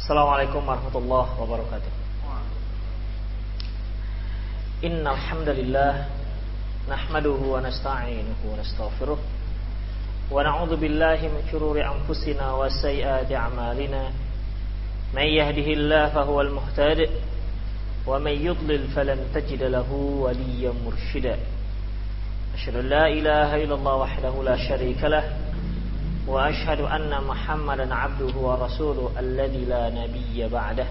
Assalamualaikum warahmatullahi wabarakatuh Innal hamdalillah nahmaduhu wa nasta'inuhu wa nastaghfiruh wa na'udzu billahi min shururi anfusina wa sayyiati a'malina may yahdihillahu al-muhtad wa may yudlil falan tajid lahu waliyyan murshida Ashhadu an la ilaha illallah wahdahu la sharika lahu وأشهد أن محمدا عبده ورسوله الذي لا نبي بعده.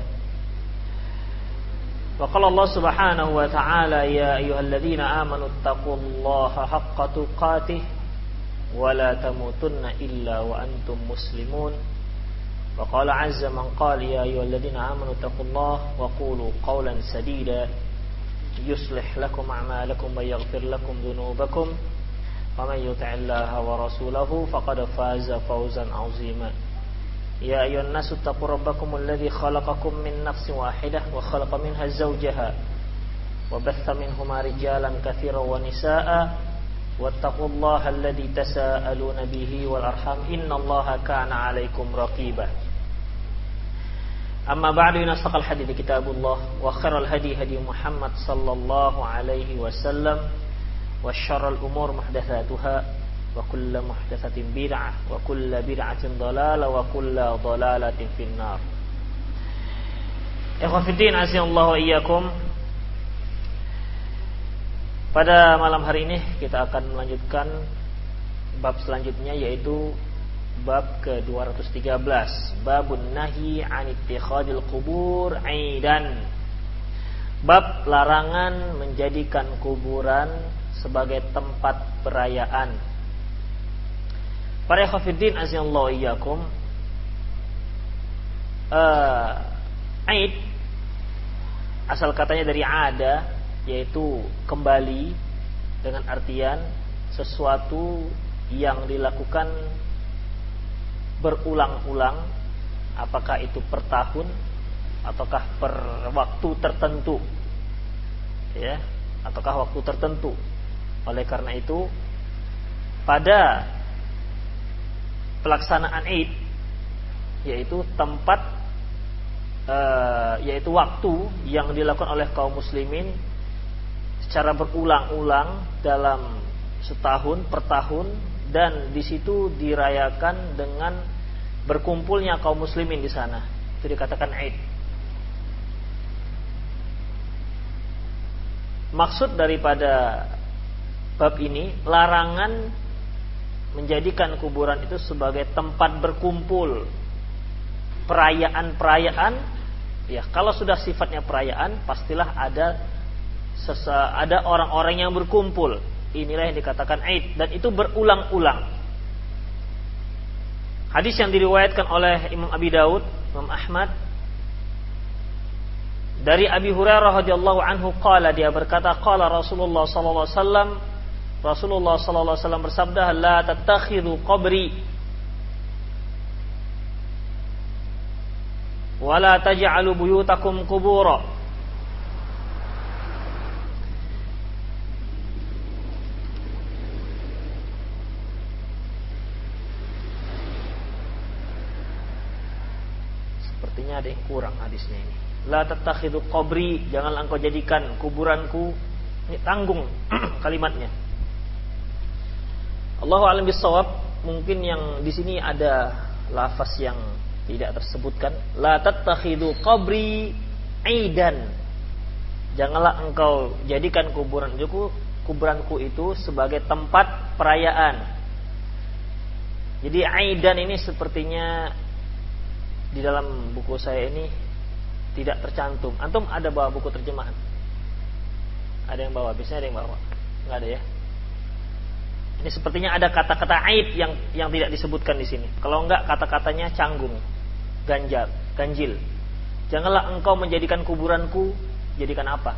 وقال الله سبحانه وتعالى يا أيها الذين آمنوا اتقوا الله حق تقاته ولا تموتن إلا وأنتم مسلمون. وقال عز من قال يا أيها الذين آمنوا اتقوا الله وقولوا قولا سديدا يصلح لكم أعمالكم ويغفر لكم ذنوبكم ومن يطع الله ورسوله فقد فاز فوزا عظيما. يا أيها الناس اتقوا ربكم الذي خلقكم من نفس واحدة وخلق منها زوجها وبث منهما رجالا كثيرا ونساء. واتقوا الله الذي تساءلون به والأرحام. إن الله كان عليكم رقيبا. أما بعد نصدق الحديث كتاب الله وخير الهدي هدي محمد صلى الله عليه وسلم. وشر الأمور محدثاتها وكل محدثة بدعة وكل بدعة ضلالة وكل ضلالة في النار Ikhwan Fiddin Asyallahu Iyyakum Pada malam hari ini kita akan melanjutkan bab selanjutnya yaitu bab ke-213 babun nahi an ittikhadil qubur aidan bab larangan menjadikan kuburan sebagai tempat perayaan. Para khafiddin azallahu iyyakum aid asal katanya dari ada yaitu kembali dengan artian sesuatu yang dilakukan berulang-ulang apakah itu per tahun ataukah per waktu tertentu. Ya ataukah waktu tertentu oleh karena itu pada pelaksanaan Id yaitu tempat uh, yaitu waktu yang dilakukan oleh kaum muslimin secara berulang-ulang dalam setahun per tahun dan di situ dirayakan dengan berkumpulnya kaum muslimin di sana. Itu dikatakan Aid. Maksud daripada bab ini larangan menjadikan kuburan itu sebagai tempat berkumpul perayaan-perayaan ya kalau sudah sifatnya perayaan pastilah ada sesa, ada orang-orang yang berkumpul Inilah yang dikatakan Aid dan itu berulang-ulang. Hadis yang diriwayatkan oleh Imam Abi Daud, Imam Ahmad dari Abi Hurairah radhiyallahu anhu qala dia berkata qala Rasulullah sallallahu alaihi wasallam Rasulullah sallallahu alaihi wasallam bersabda la tattakhidhu qabri wala taj'alu buyutakum qubura ada yang kurang hadisnya ini. La tatakhidu qabri, janganlah engkau jadikan kuburanku ini tanggung kalimatnya. Allahu alam bisawab, mungkin yang di sini ada lafaz yang tidak tersebutkan. La tatakhidu qabri aidan. Janganlah engkau jadikan kuburanku kuburanku itu sebagai tempat perayaan. Jadi aidan ini sepertinya di dalam buku saya ini tidak tercantum. Antum ada bawa buku terjemahan? Ada yang bawa? Biasanya ada yang bawa? Enggak ada ya? Ini sepertinya ada kata-kata aib yang yang tidak disebutkan di sini. Kalau enggak kata-katanya canggung, ganjal, ganjil. Janganlah engkau menjadikan kuburanku jadikan apa?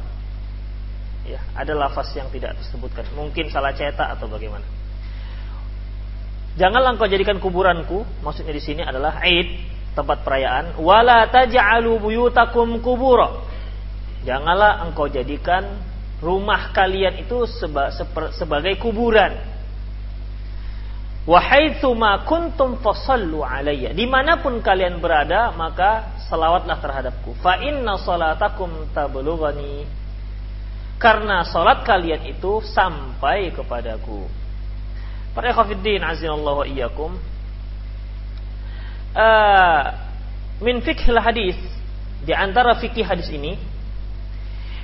Ya, ada lafaz yang tidak disebutkan. Mungkin salah cetak atau bagaimana. Janganlah engkau jadikan kuburanku, maksudnya di sini adalah aid tempat perayaan wala taj'alu buyutakum kubura janganlah engkau jadikan rumah kalian itu seba, seper, sebagai kuburan wa haitsu ma kuntum fasallu alayya di mana pun kalian berada maka salawatlah terhadapku. Fa inna salatakum tablughani. Karena salat kalian itu sampai kepadaku. Para ikhwatiddin azinallahu wa iyyakum. Uh, min fikhil hadis di antara fikih hadis ini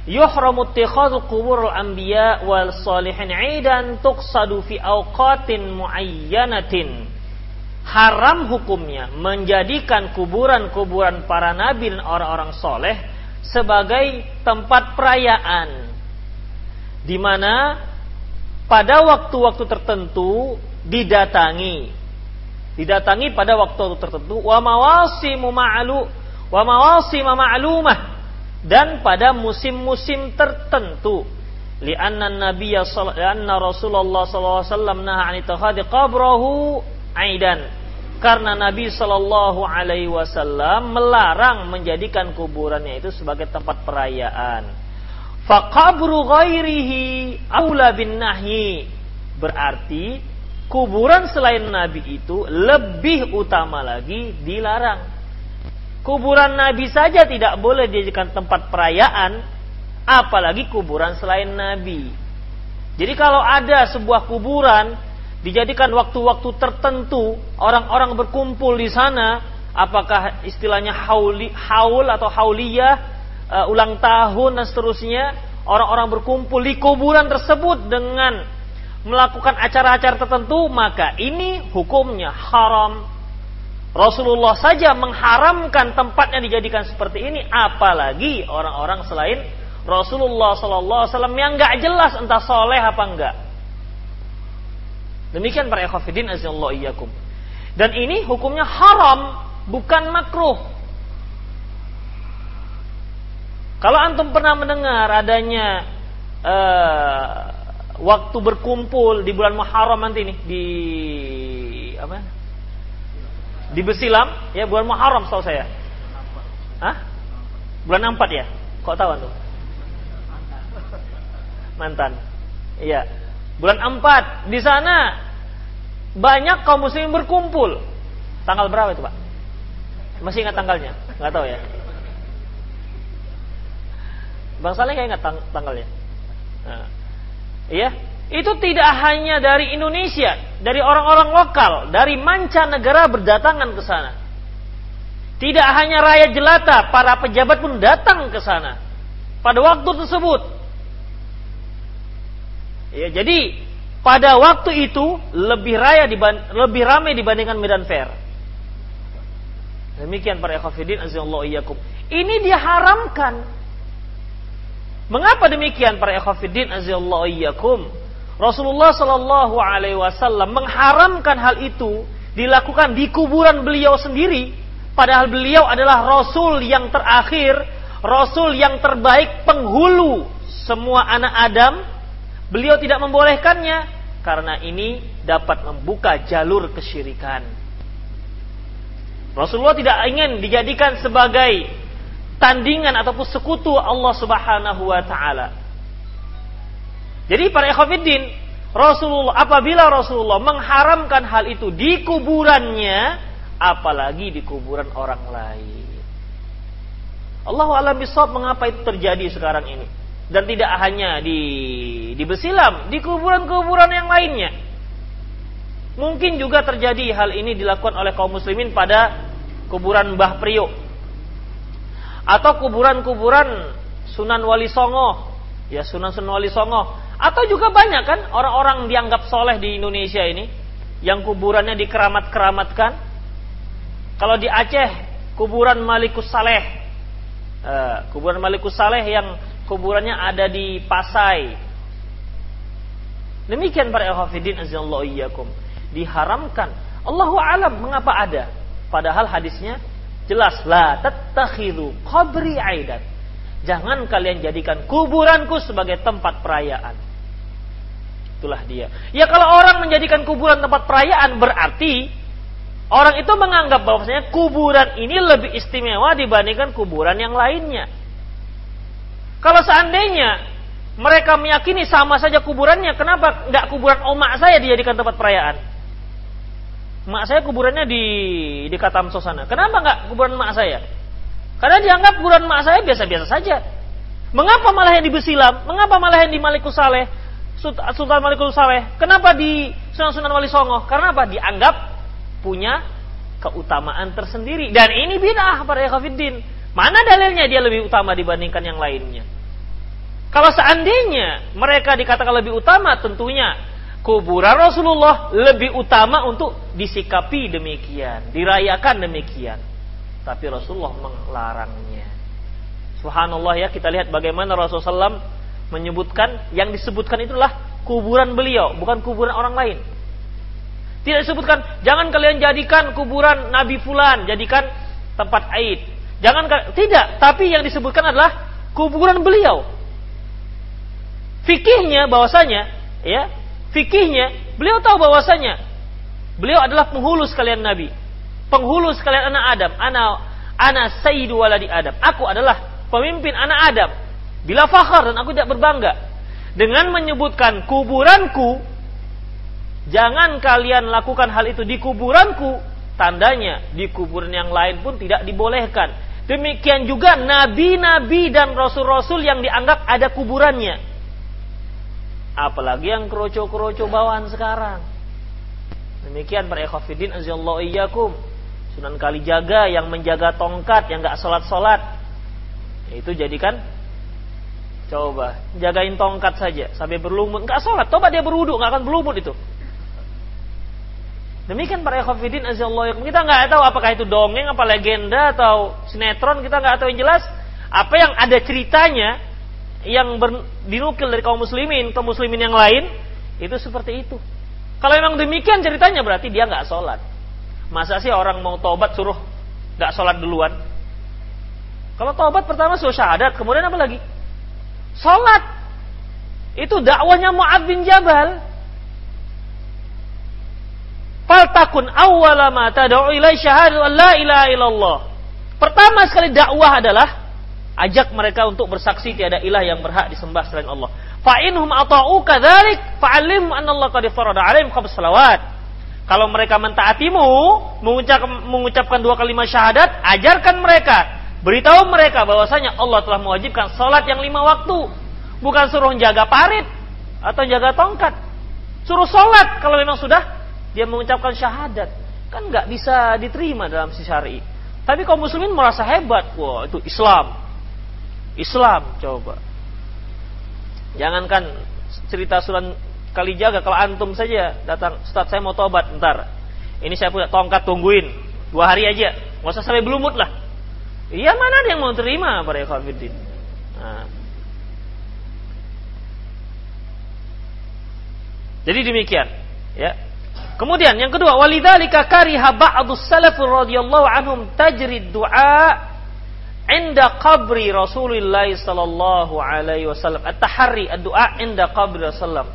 yuhramu ittikhadhu quburul anbiya wal salihin aidan tuqsadu fi awqatin muayyanatin. Haram hukumnya menjadikan kuburan-kuburan para nabi dan orang-orang soleh sebagai tempat perayaan. Di mana pada waktu-waktu tertentu didatangi. Didatangi pada waktu tertentu. Wa mawasimu ma'lu wa mawasim ma'lumah dan pada musim-musim tertentu li'anna nabiyya li'anna Rasulullah wasallam naha an ittakhadhi qabrahu aidan karena Nabi Shallallahu Alaihi Wasallam melarang menjadikan kuburannya itu sebagai tempat perayaan. Fakabru ghairihi aula bin nahyi. Berarti kuburan selain Nabi itu lebih utama lagi dilarang. Kuburan Nabi saja tidak boleh dijadikan tempat perayaan, apalagi kuburan selain Nabi. Jadi kalau ada sebuah kuburan dijadikan waktu-waktu tertentu orang-orang berkumpul di sana apakah istilahnya hauli, haul atau hauliyah uh, ulang tahun dan seterusnya orang-orang berkumpul di kuburan tersebut dengan melakukan acara-acara tertentu maka ini hukumnya haram Rasulullah saja mengharamkan tempatnya dijadikan seperti ini apalagi orang-orang selain Rasulullah Sallallahu Alaihi Wasallam yang nggak jelas entah soleh apa enggak Demikian para ikhwafidin azallahu iyyakum. Dan ini hukumnya haram, bukan makruh. Kalau antum pernah mendengar adanya uh, waktu berkumpul di bulan Muharram nanti nih di apa? Di Besilam, ya bulan Muharram setahu saya. Hah? Bulan 4 ya? Kok tahu antum? Mantan. Iya. Bulan 4 di sana banyak kaum muslimin berkumpul. Tanggal berapa itu, Pak? Masih ingat tanggalnya? Nggak tahu ya. Bang Saleh kayak ingat tang tanggalnya. Nah, iya, itu tidak hanya dari Indonesia, dari orang-orang lokal, dari mancanegara berdatangan ke sana. Tidak hanya rakyat jelata, para pejabat pun datang ke sana pada waktu tersebut. Ya, jadi pada waktu itu lebih raya lebih ramai dibandingkan Medan Fair. Demikian para ikhwatiddin azallahu iyyakum. Ini diharamkan. Mengapa demikian para ikhwatiddin azallahu iyyakum? Rasulullah sallallahu alaihi wasallam mengharamkan hal itu dilakukan di kuburan beliau sendiri padahal beliau adalah rasul yang terakhir, rasul yang terbaik penghulu semua anak Adam. Beliau tidak membolehkannya karena ini dapat membuka jalur kesyirikan. Rasulullah tidak ingin dijadikan sebagai tandingan ataupun sekutu Allah Subhanahu wa taala. Jadi para ikhwatiddin, Rasulullah apabila Rasulullah mengharamkan hal itu di kuburannya, apalagi di kuburan orang lain. Allah alam bisawab mengapa itu terjadi sekarang ini dan tidak hanya di di Besilam, di kuburan-kuburan yang lainnya. Mungkin juga terjadi hal ini dilakukan oleh kaum muslimin pada kuburan Mbah Priok atau kuburan-kuburan Sunan Wali Songo, ya Sunan Sunan Wali Songo, atau juga banyak kan orang-orang dianggap soleh di Indonesia ini yang kuburannya dikeramat-keramatkan. Kalau di Aceh kuburan Malikus Saleh, uh, kuburan Malikus Saleh yang kuburannya ada di Pasai. Demikian para ikhwatiddin azallahu iyyakum. Diharamkan. Allahu alam mengapa ada? Padahal hadisnya jelas la tattakhidhu qabri aidan. Jangan kalian jadikan kuburanku sebagai tempat perayaan. Itulah dia. Ya kalau orang menjadikan kuburan tempat perayaan berarti orang itu menganggap bahwasanya kuburan ini lebih istimewa dibandingkan kuburan yang lainnya. Kalau seandainya mereka meyakini sama saja kuburannya, kenapa nggak kuburan omak saya dijadikan tempat perayaan? Mak saya kuburannya di di Katamso sana. Kenapa nggak kuburan mak saya? Karena dianggap kuburan mak saya biasa-biasa saja. Mengapa malah yang di Besilam? Mengapa malah yang di Malikus Saleh? Sultan Malikus Saleh? Kenapa di Sunan Sunan Wali Songo? Karena apa? Dianggap punya keutamaan tersendiri. Dan ini bid'ah para ikhwatiddin. Mana dalilnya dia lebih utama dibandingkan yang lainnya? Kalau seandainya mereka dikatakan lebih utama, tentunya kuburan Rasulullah lebih utama untuk disikapi demikian, dirayakan demikian. Tapi Rasulullah melarangnya. Subhanallah ya, kita lihat bagaimana Rasulullah menyebutkan yang disebutkan itulah kuburan beliau, bukan kuburan orang lain. Tidak disebutkan, jangan kalian jadikan kuburan Nabi Fulan, jadikan tempat aid. Jangan tidak, tapi yang disebutkan adalah kuburan beliau. Fikihnya bahwasanya, ya, fikihnya beliau tahu bahwasanya beliau adalah penghulu sekalian Nabi, penghulu sekalian anak Adam, anak anak sayyidu waladi Adam. Aku adalah pemimpin anak Adam. Bila fakhar dan aku tidak berbangga dengan menyebutkan kuburanku Jangan kalian lakukan hal itu di kuburanku. Tandanya di kuburan yang lain pun tidak dibolehkan. Demikian juga nabi-nabi dan rasul-rasul yang dianggap ada kuburannya. Apalagi yang keroco-keroco bawaan sekarang. Demikian para ikhwafidin azallahu iyyakum. Sunan Kalijaga yang menjaga tongkat yang gak sholat-sholat. Itu jadikan coba jagain tongkat saja sampai berlumut nggak sholat coba dia berwudu nggak akan berlumut itu Demikian para ikhwafidin azallahu Kita nggak tahu apakah itu dongeng, apa legenda atau sinetron, kita nggak tahu yang jelas. Apa yang ada ceritanya yang ber, dinukil dari kaum muslimin kaum muslimin yang lain itu seperti itu. Kalau memang demikian ceritanya berarti dia nggak sholat. Masa sih orang mau tobat suruh nggak sholat duluan? Kalau tobat pertama suruh syahadat, kemudian apa lagi? Sholat. Itu dakwahnya Mu'ad bin Jabal. Faltakun awwala ma tad'u ilai syahadu la ilaha illallah. Pertama sekali dakwah adalah ajak mereka untuk bersaksi tiada ilah yang berhak disembah selain Allah. Fa inhum ata'u kadzalik fa'alim anna Allah qad farada 'alaihim khams salawat. Kalau mereka mentaatimu, mengucap, mengucapkan dua kalimat syahadat, ajarkan mereka, beritahu mereka bahwasanya Allah telah mewajibkan salat yang lima waktu, bukan suruh jaga parit atau jaga tongkat. Suruh salat kalau memang sudah dia mengucapkan syahadat kan nggak bisa diterima dalam sisi syari. Tapi kaum muslimin merasa hebat, wah itu Islam. Islam coba. Jangankan cerita suran jaga kalau antum saja datang, Ustaz saya mau tobat ntar. Ini saya punya tongkat tungguin dua hari aja, nggak usah sampai belumut lah. Iya mana ada yang mau terima para ikhwan nah. Jadi demikian, ya. Kemudian yang kedua, walidzalika kariha ba'dus salaf radhiyallahu anhum tajrid du'a inda qabri Rasulullah sallallahu alaihi wasallam. At-tahari ad-du'a inda qabri Rasulullah.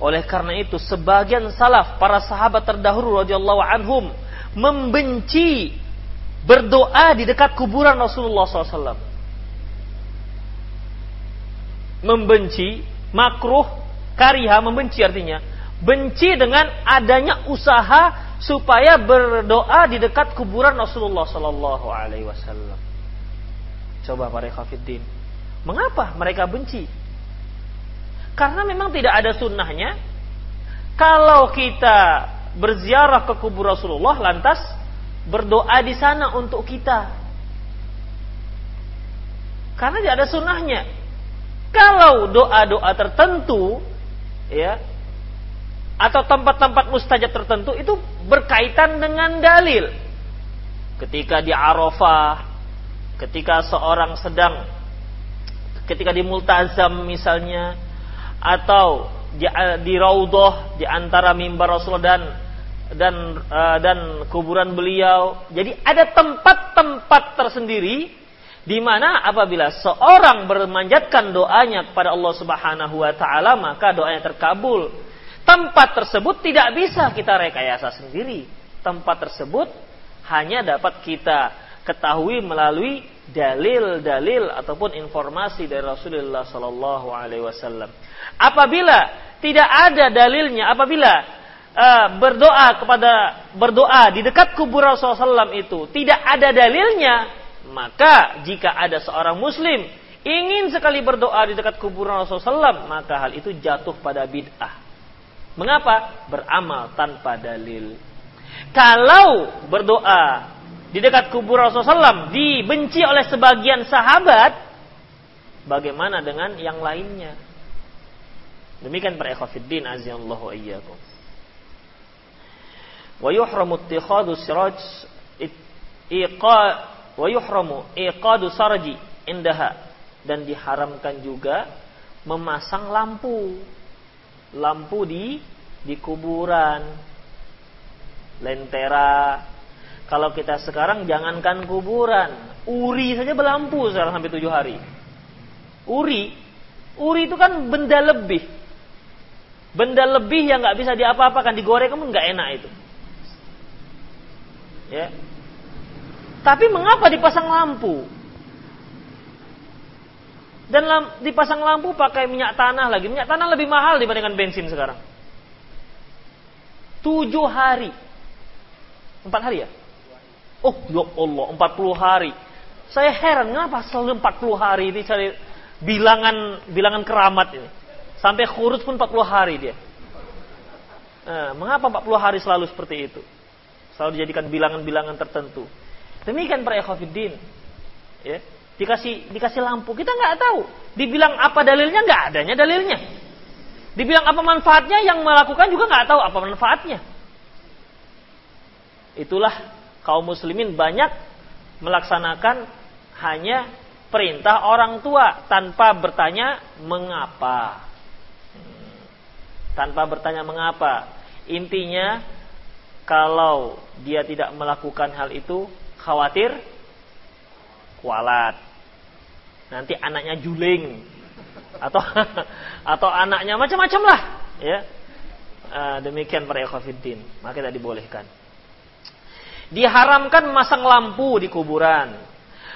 Oleh karena itu sebagian salaf para sahabat terdahulu radhiyallahu anhum membenci berdoa di dekat kuburan Rasulullah SAW. Membenci, makruh, kariha, membenci artinya benci dengan adanya usaha supaya berdoa di dekat kuburan Rasulullah Sallallahu Alaihi Wasallam. Coba para kafirin, mengapa mereka benci? Karena memang tidak ada sunnahnya. Kalau kita berziarah ke kubur Rasulullah, lantas berdoa di sana untuk kita. Karena tidak ada sunnahnya. Kalau doa-doa tertentu, ya atau tempat-tempat mustajab tertentu itu berkaitan dengan dalil. Ketika di Arafah, ketika seorang sedang ketika di Multazam misalnya atau di, di Raudhah di antara mimbar Rasulullah dan dan uh, dan kuburan beliau. Jadi ada tempat-tempat tersendiri di mana apabila seorang bermanjatkan doanya kepada Allah Subhanahu wa taala maka doanya terkabul Tempat tersebut tidak bisa kita rekayasa sendiri. Tempat tersebut hanya dapat kita ketahui melalui dalil-dalil ataupun informasi dari Rasulullah Sallallahu Alaihi Wasallam. Apabila tidak ada dalilnya, apabila uh, berdoa kepada berdoa di dekat kubur Rasulullah SAW itu tidak ada dalilnya, Maka jika ada seorang muslim ingin sekali berdoa di dekat kuburan Rasulullah SAW, maka hal itu jatuh pada bid'ah. Mengapa? Beramal tanpa dalil. Kalau berdoa di dekat kubur Rasulullah SAW dibenci oleh sebagian sahabat, bagaimana dengan yang lainnya? Demikian para ikhwatiddin azallahu iyyakum. Wa yuhramu ittikhadu siraj iqa wa yuhramu indaha dan diharamkan juga memasang lampu. Lampu di di kuburan. Lentera. Kalau kita sekarang jangankan kuburan. Uri saja berlampu sekarang sampai tujuh hari. Uri. Uri itu kan benda lebih. Benda lebih yang nggak bisa diapa-apakan digoreng kamu nggak enak itu ya tapi mengapa dipasang lampu dan dipasang lampu pakai minyak tanah lagi. Minyak tanah lebih mahal dibandingkan bensin sekarang. Tujuh hari. Empat hari ya? Oh, ya Allah, empat puluh hari. Saya heran, kenapa selalu empat puluh hari ini cari bilangan bilangan keramat ini. Sampai kurus pun empat puluh hari dia. Nah, mengapa empat puluh hari selalu seperti itu? Selalu dijadikan bilangan-bilangan tertentu. Demikian para ekofidin. Ya. Dikasih dikasih lampu. Kita nggak tahu. Dibilang apa dalilnya? Nggak adanya dalilnya. Dibilang apa manfaatnya? Yang melakukan juga nggak tahu apa manfaatnya. Itulah kaum muslimin banyak melaksanakan hanya perintah orang tua tanpa bertanya mengapa. Hmm. tanpa bertanya mengapa. Intinya kalau dia tidak melakukan hal itu khawatir kualat. Nanti anaknya juling atau atau anaknya macam-macam lah, ya. Uh, demikian para ekofidin, maka tidak dibolehkan. Diharamkan memasang lampu di kuburan.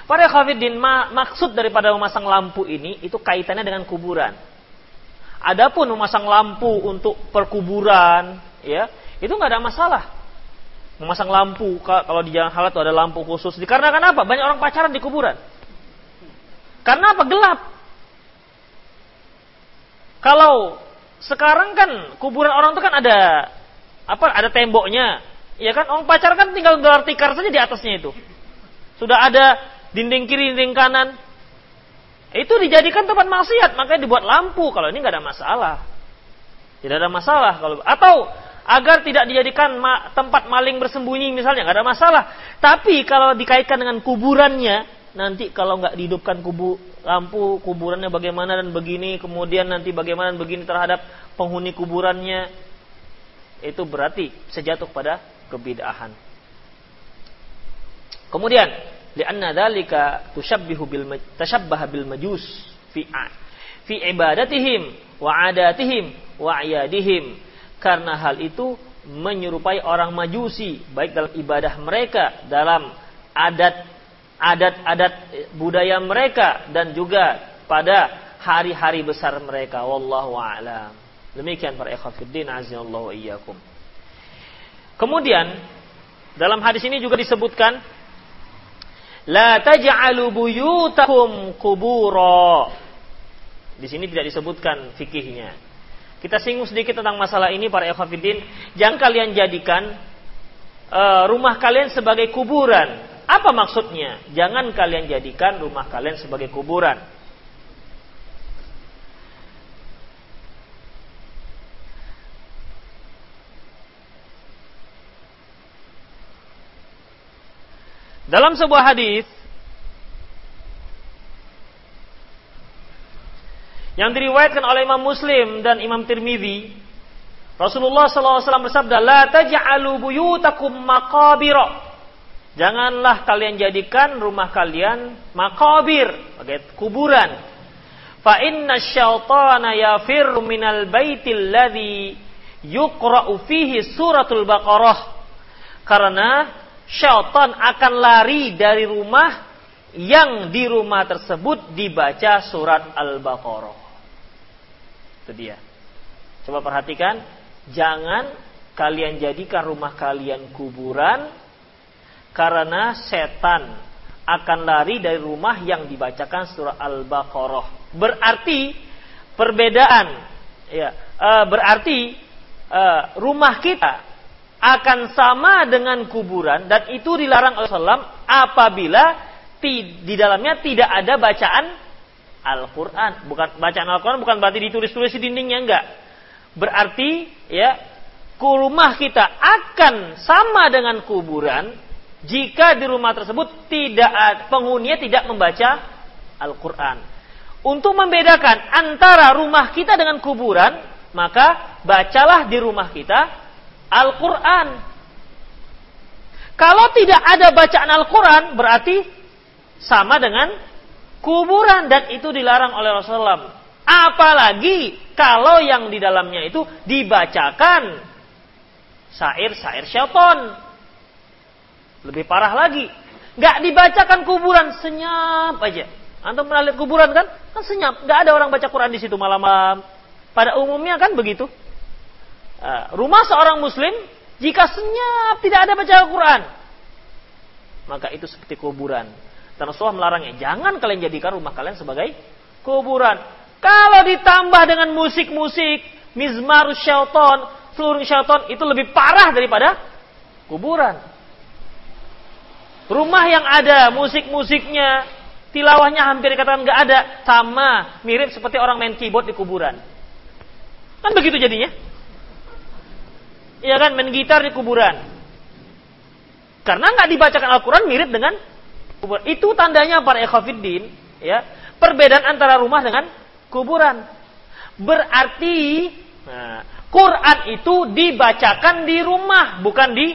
Para ekofidin, ma maksud daripada memasang lampu ini itu kaitannya dengan kuburan. Adapun memasang lampu untuk perkuburan, ya, itu nggak ada masalah memasang lampu kalau di jalan halat ada lampu khusus. Dikarenakan apa? Banyak orang pacaran di kuburan. Karena apa? Gelap. Kalau sekarang kan kuburan orang itu kan ada apa ada temboknya. Ya kan? Orang pacaran kan tinggal gelar tikar saja di atasnya itu. Sudah ada dinding kiri dinding kanan. Itu dijadikan tempat maksiat. Makanya dibuat lampu. Kalau ini nggak ada masalah. Tidak ada masalah kalau atau agar tidak dijadikan ma tempat maling bersembunyi misalnya nggak ada masalah. Tapi kalau dikaitkan dengan kuburannya, nanti kalau nggak dihidupkan kubu lampu kuburannya bagaimana dan begini, kemudian nanti bagaimana dan begini terhadap penghuni kuburannya, itu berarti sejatuh pada kebidahan. Kemudian, lianna dzalika tushabbihu bil tashabbaha bil majus fi fi ibadatihim wa adatihim wa ayadihim karena hal itu menyerupai orang majusi baik dalam ibadah mereka dalam adat adat-adat budaya mereka dan juga pada hari-hari besar mereka. Wallahu a'lam. Demikian para ikhwatiddin azallahu iyyakum. Kemudian dalam hadis ini juga disebutkan la taj'alu buyutakum qubura. Di sini tidak disebutkan fikihnya kita singgung sedikit tentang masalah ini para ikhwafidin. Jangan kalian jadikan uh, rumah kalian sebagai kuburan. Apa maksudnya? Jangan kalian jadikan rumah kalian sebagai kuburan. Dalam sebuah hadis yang diriwayatkan oleh Imam Muslim dan Imam Tirmidzi Rasulullah SAW bersabda la taj'alu buyutakum maqabira. Janganlah kalian jadikan rumah kalian makabir sebagai kuburan. Fa inna syaitana yafirru minal baitil ladzi yuqra'u fihi suratul baqarah. Karena syaitan akan lari dari rumah yang di rumah tersebut dibaca surat Al-Baqarah. Itu dia. Coba perhatikan, jangan kalian jadikan rumah kalian kuburan karena setan akan lari dari rumah yang dibacakan surah Al-Baqarah. Berarti perbedaan ya, uh, berarti uh, rumah kita akan sama dengan kuburan dan itu dilarang oleh Islam apabila di dalamnya tidak ada bacaan Al-Quran. Bukan bacaan Al-Quran bukan berarti ditulis-tulis di dindingnya enggak. Berarti ya rumah kita akan sama dengan kuburan jika di rumah tersebut tidak penghuninya tidak membaca Al-Quran. Untuk membedakan antara rumah kita dengan kuburan, maka bacalah di rumah kita Al-Quran. Kalau tidak ada bacaan Al-Quran, berarti sama dengan kuburan dan itu dilarang oleh Rasulullah. Apalagi kalau yang di dalamnya itu dibacakan Sair-sair syaitan. Lebih parah lagi. Gak dibacakan kuburan, senyap aja. Antum pernah lihat kuburan kan? Kan senyap. Gak ada orang baca Quran di situ malam-malam. Pada umumnya kan begitu. Uh, rumah seorang muslim, jika senyap tidak ada baca Al-Quran. Maka itu seperti kuburan. Dan Rasulullah melarangnya. Jangan kalian jadikan rumah kalian sebagai kuburan. Kalau ditambah dengan musik-musik, mizmarus syaitan, seluruh syaitan itu lebih parah daripada kuburan. Rumah yang ada musik-musiknya, tilawahnya hampir dikatakan nggak ada, sama mirip seperti orang main keyboard di kuburan. Kan begitu jadinya? Iya kan main gitar di kuburan. Karena nggak dibacakan Al-Quran mirip dengan kuburan. Itu tandanya para ekhafiddin, ya perbedaan antara rumah dengan kuburan. Berarti, nah, Quran itu dibacakan di rumah, bukan di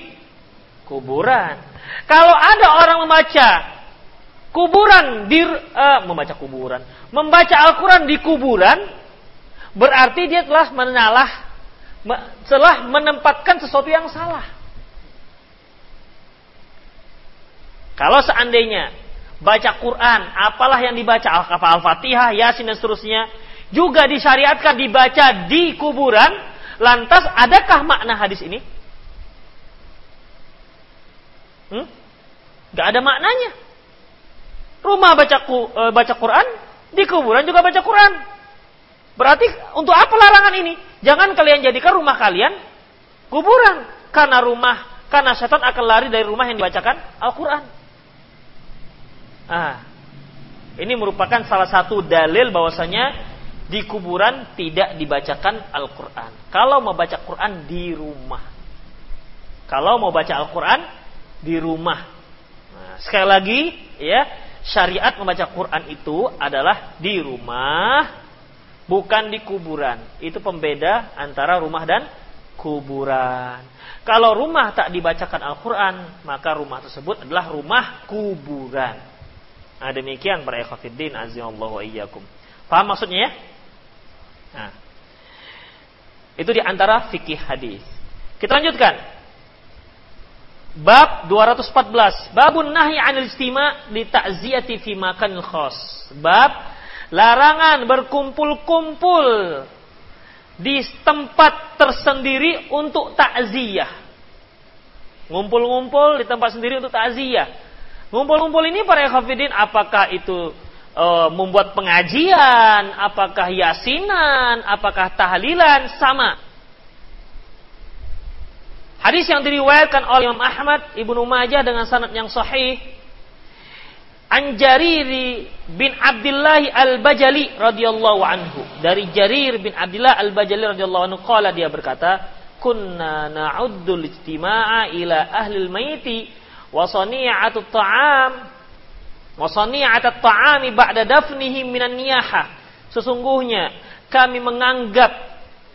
kuburan. Kalau ada orang membaca kuburan di uh, membaca kuburan, membaca Al-Qur'an di kuburan, berarti dia telah menalah telah menempatkan sesuatu yang salah. Kalau seandainya baca Quran, apalah yang dibaca Al-Fatihah, Yasin dan seterusnya, juga disyariatkan dibaca di kuburan, Lantas adakah makna hadis ini? Hmm? Gak ada maknanya. Rumah baca e, baca Quran, di kuburan juga baca Quran. Berarti untuk apa larangan ini? Jangan kalian jadikan rumah kalian kuburan. Karena rumah, karena setan akan lari dari rumah yang dibacakan Al-Quran. Ah, ini merupakan salah satu dalil bahwasanya di kuburan tidak dibacakan Al-Quran. Kalau mau baca Quran di rumah. Kalau mau baca Al-Quran di rumah. Nah, sekali lagi, ya syariat membaca Quran itu adalah di rumah, bukan di kuburan. Itu pembeda antara rumah dan kuburan. Kalau rumah tak dibacakan Al-Quran, maka rumah tersebut adalah rumah kuburan. Nah, demikian para ikhwatiddin azza wa iyyakum. Paham maksudnya ya? Nah, itu di antara fikih hadis. Kita lanjutkan. Bab 214. Babun nahi 'anil istima' li ta'ziyati fi makan khas. Bab larangan berkumpul-kumpul di tempat tersendiri untuk takziah. Ngumpul-ngumpul di tempat sendiri untuk takziah. Ngumpul-ngumpul ini para khafidin apakah itu e, membuat pengajian, apakah yasinan, apakah tahlilan, sama. Hadis yang diriwayatkan oleh Imam Ahmad, Ibnu Majah dengan sanad yang sahih. An Jarir bin Abdullah Al-Bajali radhiyallahu anhu. Dari Jarir bin Abdullah Al-Bajali radhiyallahu anhu qala dia berkata, "Kunna na'uddul ijtima'a ila ahli al-maiti wa sani'atu ta'am Wasani'at at-ta'ami ba'da dafnihi minan niyaha. Sesungguhnya kami menganggap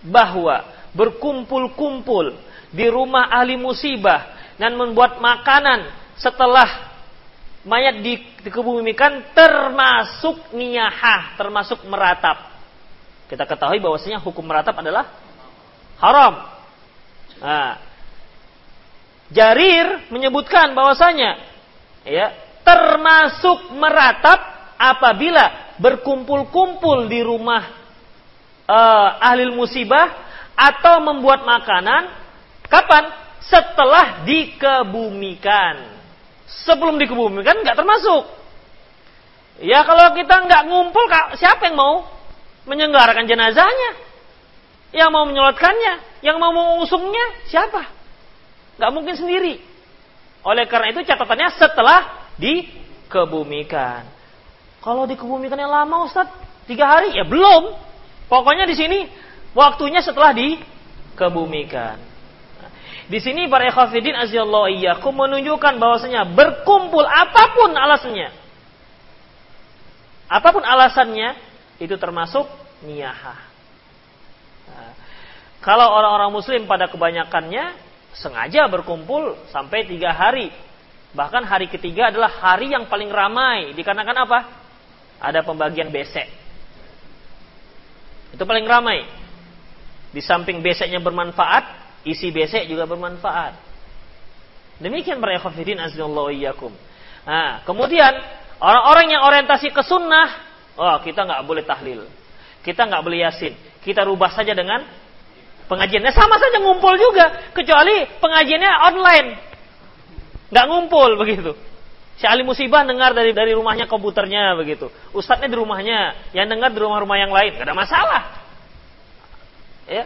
bahwa berkumpul-kumpul di rumah ahli musibah dan membuat makanan setelah mayat di, dikebumikan termasuk niyahah, termasuk meratap. Kita ketahui bahwasanya hukum meratap adalah haram. Nah, Jarir menyebutkan bahwasanya ya termasuk meratap apabila berkumpul-kumpul di rumah uh, ahli musibah atau membuat makanan kapan setelah dikebumikan sebelum dikebumikan nggak termasuk. Ya kalau kita nggak ngumpul, siapa yang mau menyenggarakan jenazahnya? Yang mau menyolatkannya? Yang mau mengusungnya? Siapa? Nggak mungkin sendiri. Oleh karena itu catatannya setelah dikebumikan. Kalau dikebumikan yang lama Ustaz, tiga hari ya belum. Pokoknya di sini waktunya setelah dikebumikan. Di sini para ikhwafidin azallahu menunjukkan bahwasanya berkumpul apa pun alasannya. Apa pun alasannya itu termasuk niyahah. Nah, kalau orang-orang muslim pada kebanyakannya sengaja berkumpul sampai tiga hari. Bahkan hari ketiga adalah hari yang paling ramai. Dikarenakan apa? Ada pembagian besek. Itu paling ramai. Di samping beseknya bermanfaat, isi besek juga bermanfaat. Demikian para ikhwatiddin azallahu. Nah, kemudian orang-orang yang orientasi ke sunnah, oh kita nggak boleh tahlil, kita nggak boleh yasin, kita rubah saja dengan pengajiannya sama saja ngumpul juga, kecuali pengajiannya online, nggak ngumpul begitu. Si ahli musibah dengar dari dari rumahnya komputernya begitu. Ustadznya di rumahnya, yang dengar di rumah-rumah yang lain, nggak ada masalah. Ya,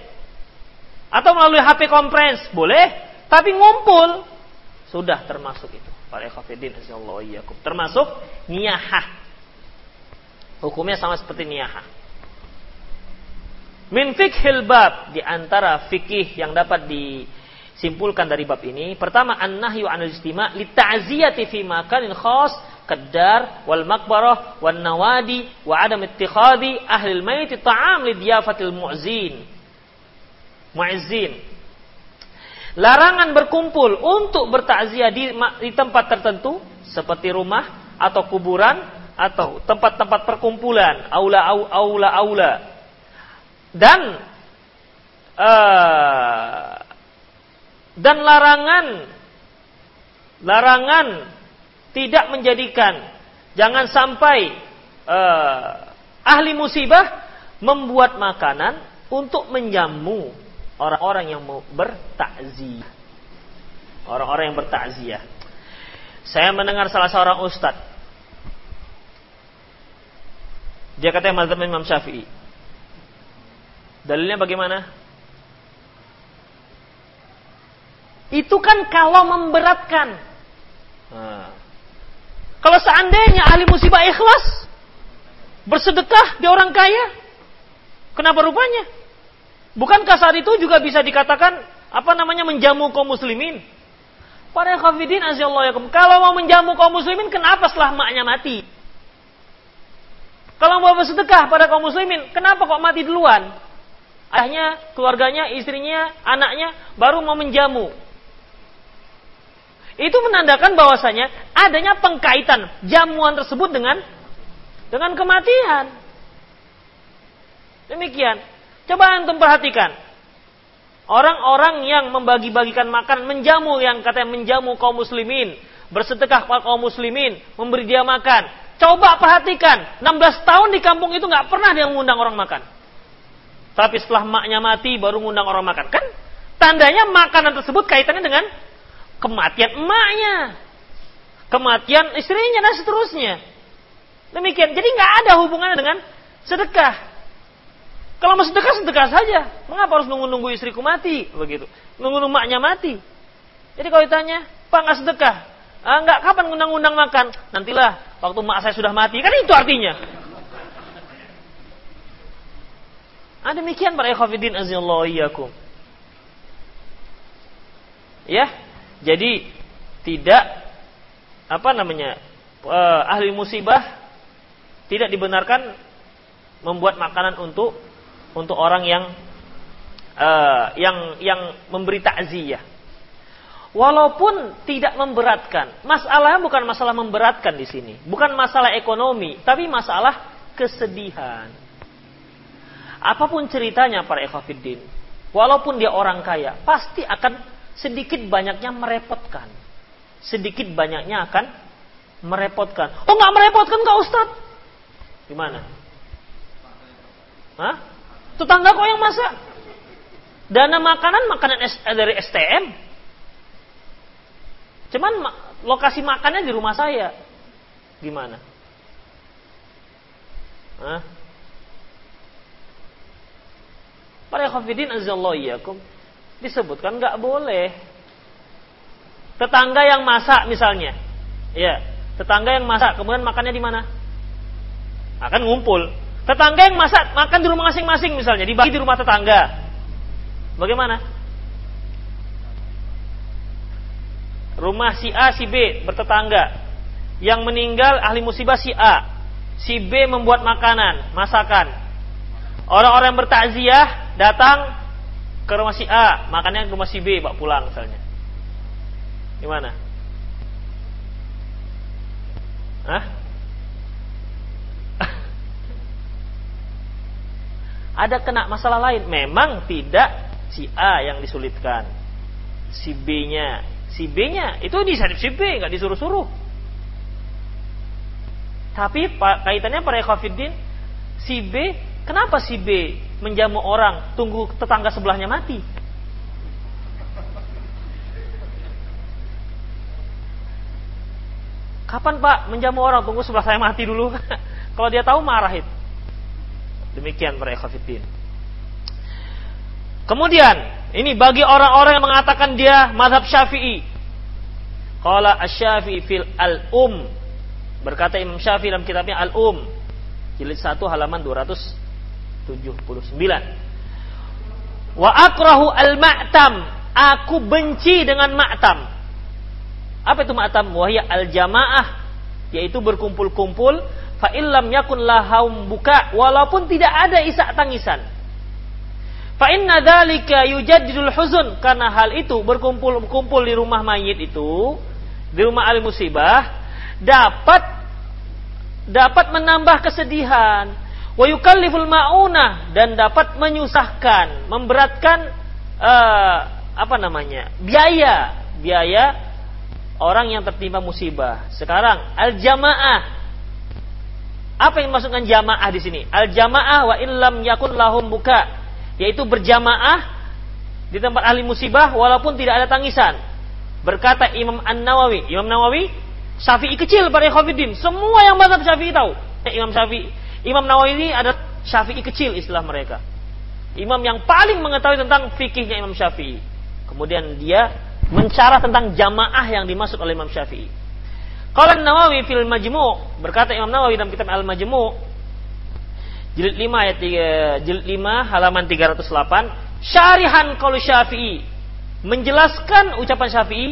atau melalui HP conference, boleh. Tapi ngumpul, sudah termasuk itu. Termasuk niyahah. Hukumnya sama seperti niyahah. Min fikhil bab. Di antara fikih yang dapat disimpulkan dari bab ini. Pertama, an-nahyu anil istima' li ta'ziyati fi makanin khas kedar wal makbarah wal nawadi wa adam ittikhadi ahli al-mayt ta'am li diyafatil mu'zin muizzin. Larangan berkumpul untuk bertakziah di, di tempat tertentu seperti rumah atau kuburan atau tempat-tempat perkumpulan, aula aula aula. Dan uh, dan larangan larangan tidak menjadikan jangan sampai uh, ahli musibah membuat makanan untuk menjamu orang-orang yang mau bertakziah. Orang-orang yang bertakziah. Saya mendengar salah seorang ustadz. Dia katanya mazhab Imam Syafi'i. Dalilnya bagaimana? Itu kan kalau memberatkan. Nah. Kalau seandainya ahli musibah ikhlas, bersedekah di orang kaya, kenapa rupanya? Bukankah saat itu juga bisa dikatakan apa namanya menjamu kaum muslimin? Para khafidin asyallahu Kalau mau menjamu kaum muslimin, kenapa setelah maknya mati? Kalau mau bersedekah pada kaum muslimin, kenapa kok mati duluan? Ayahnya, keluarganya, istrinya, anaknya baru mau menjamu. Itu menandakan bahwasanya adanya pengkaitan jamuan tersebut dengan dengan kematian. Demikian. Coba antum perhatikan. Orang-orang yang membagi-bagikan makan, menjamu yang katanya menjamu kaum muslimin, bersedekah kepada kaum muslimin, memberi dia makan. Coba perhatikan, 16 tahun di kampung itu nggak pernah dia mengundang orang makan. Tapi setelah maknya mati baru mengundang orang makan. Kan tandanya makanan tersebut kaitannya dengan kematian emaknya. Kematian istrinya dan seterusnya. Demikian. Jadi nggak ada hubungannya dengan sedekah. Kalau mau sedekah, sedekah saja. Mengapa harus nunggu-nunggu istriku mati? Begitu. Nunggu-nunggu maknya mati. Jadi kalau ditanya, Pak nggak sedekah? Ah, enggak, kapan ngundang-undang makan? Nantilah, waktu mak saya sudah mati. Kan itu artinya. Ah, demikian para ikhwafidin azillahu iyyakum. Ya, jadi tidak apa namanya uh, ahli musibah tidak dibenarkan membuat makanan untuk untuk orang yang uh, yang yang memberi takziah. Walaupun tidak memberatkan, masalahnya bukan masalah memberatkan di sini, bukan masalah ekonomi, tapi masalah kesedihan. Apa pun ceritanya para ekhafiddin, walaupun dia orang kaya, pasti akan sedikit banyaknya merepotkan. Sedikit banyaknya akan merepotkan. Oh nggak merepotkan kak Ustadz? Gimana? Hah? Tetangga kok yang masak. Dana makanan makanan dari STM. Cuman lokasi makannya di rumah saya. Gimana? Hah? Para khafidin azallahu iyyakum disebutkan nggak boleh. Tetangga yang masak misalnya. Ya, tetangga yang masak kemudian makannya di mana? Akan ngumpul. Tetangga yang masak makan di rumah masing-masing misalnya, dibagi di rumah tetangga. Bagaimana? Rumah si A, si B bertetangga. Yang meninggal ahli musibah si A. Si B membuat makanan, masakan. Orang-orang bertakziah datang ke rumah si A, makannya ke rumah si B, bawa pulang misalnya. Gimana? Hah? Ada kena masalah lain. Memang tidak si A yang disulitkan. Si B-nya. Si B-nya itu disadip si B, nggak disuruh-suruh. Tapi kaitannya para ekofidin, si B, kenapa si B menjamu orang tunggu tetangga sebelahnya mati? Kapan Pak menjamu orang tunggu sebelah saya mati dulu? Kalau dia tahu marah itu. Demikian para ekofidin. Kemudian ini bagi orang-orang yang mengatakan dia madhab syafi'i. Qala asy-syafi'i fil al-um Berkata Imam Syafi'i dalam kitabnya Al-Um, jilid 1 halaman 279. Wa akrahu al-ma'tam, aku benci dengan ma'tam. Apa itu ma'tam? Wahya al-jamaah, yaitu berkumpul-kumpul fa illam yakun lahum buka walaupun tidak ada isak tangisan. Fa inna dzalika yujaddidul huzun karena hal itu berkumpul-kumpul di rumah mayit itu di rumah ahli musibah dapat dapat menambah kesedihan wa maunah dan dapat menyusahkan, memberatkan uh, apa namanya? biaya, biaya orang yang tertimpa musibah. Sekarang al-jamaah apa yang dimaksudkan jamaah di sini? Al-jamaah wa illam yakun lahum buka, yaitu berjamaah di tempat ahli musibah walaupun tidak ada tangisan. Berkata Imam An-Nawawi, Imam Nawawi Syafi'i kecil para ikhwatiddin. Semua yang mazhab Syafi'i tahu. Eh, Imam Syafi'i. Imam Nawawi ini ada Syafi'i kecil istilah mereka. Imam yang paling mengetahui tentang fikihnya Imam Syafi'i. Kemudian dia mencara tentang jamaah yang dimaksud oleh Imam Syafi'i. Kalau Nawawi fil Majmu' berkata Imam Nawawi dalam kitab Al Majmu' jilid 5 ayat 3, jilid 5 halaman 308 syarihan kalau Syafi'i menjelaskan ucapan Syafi'i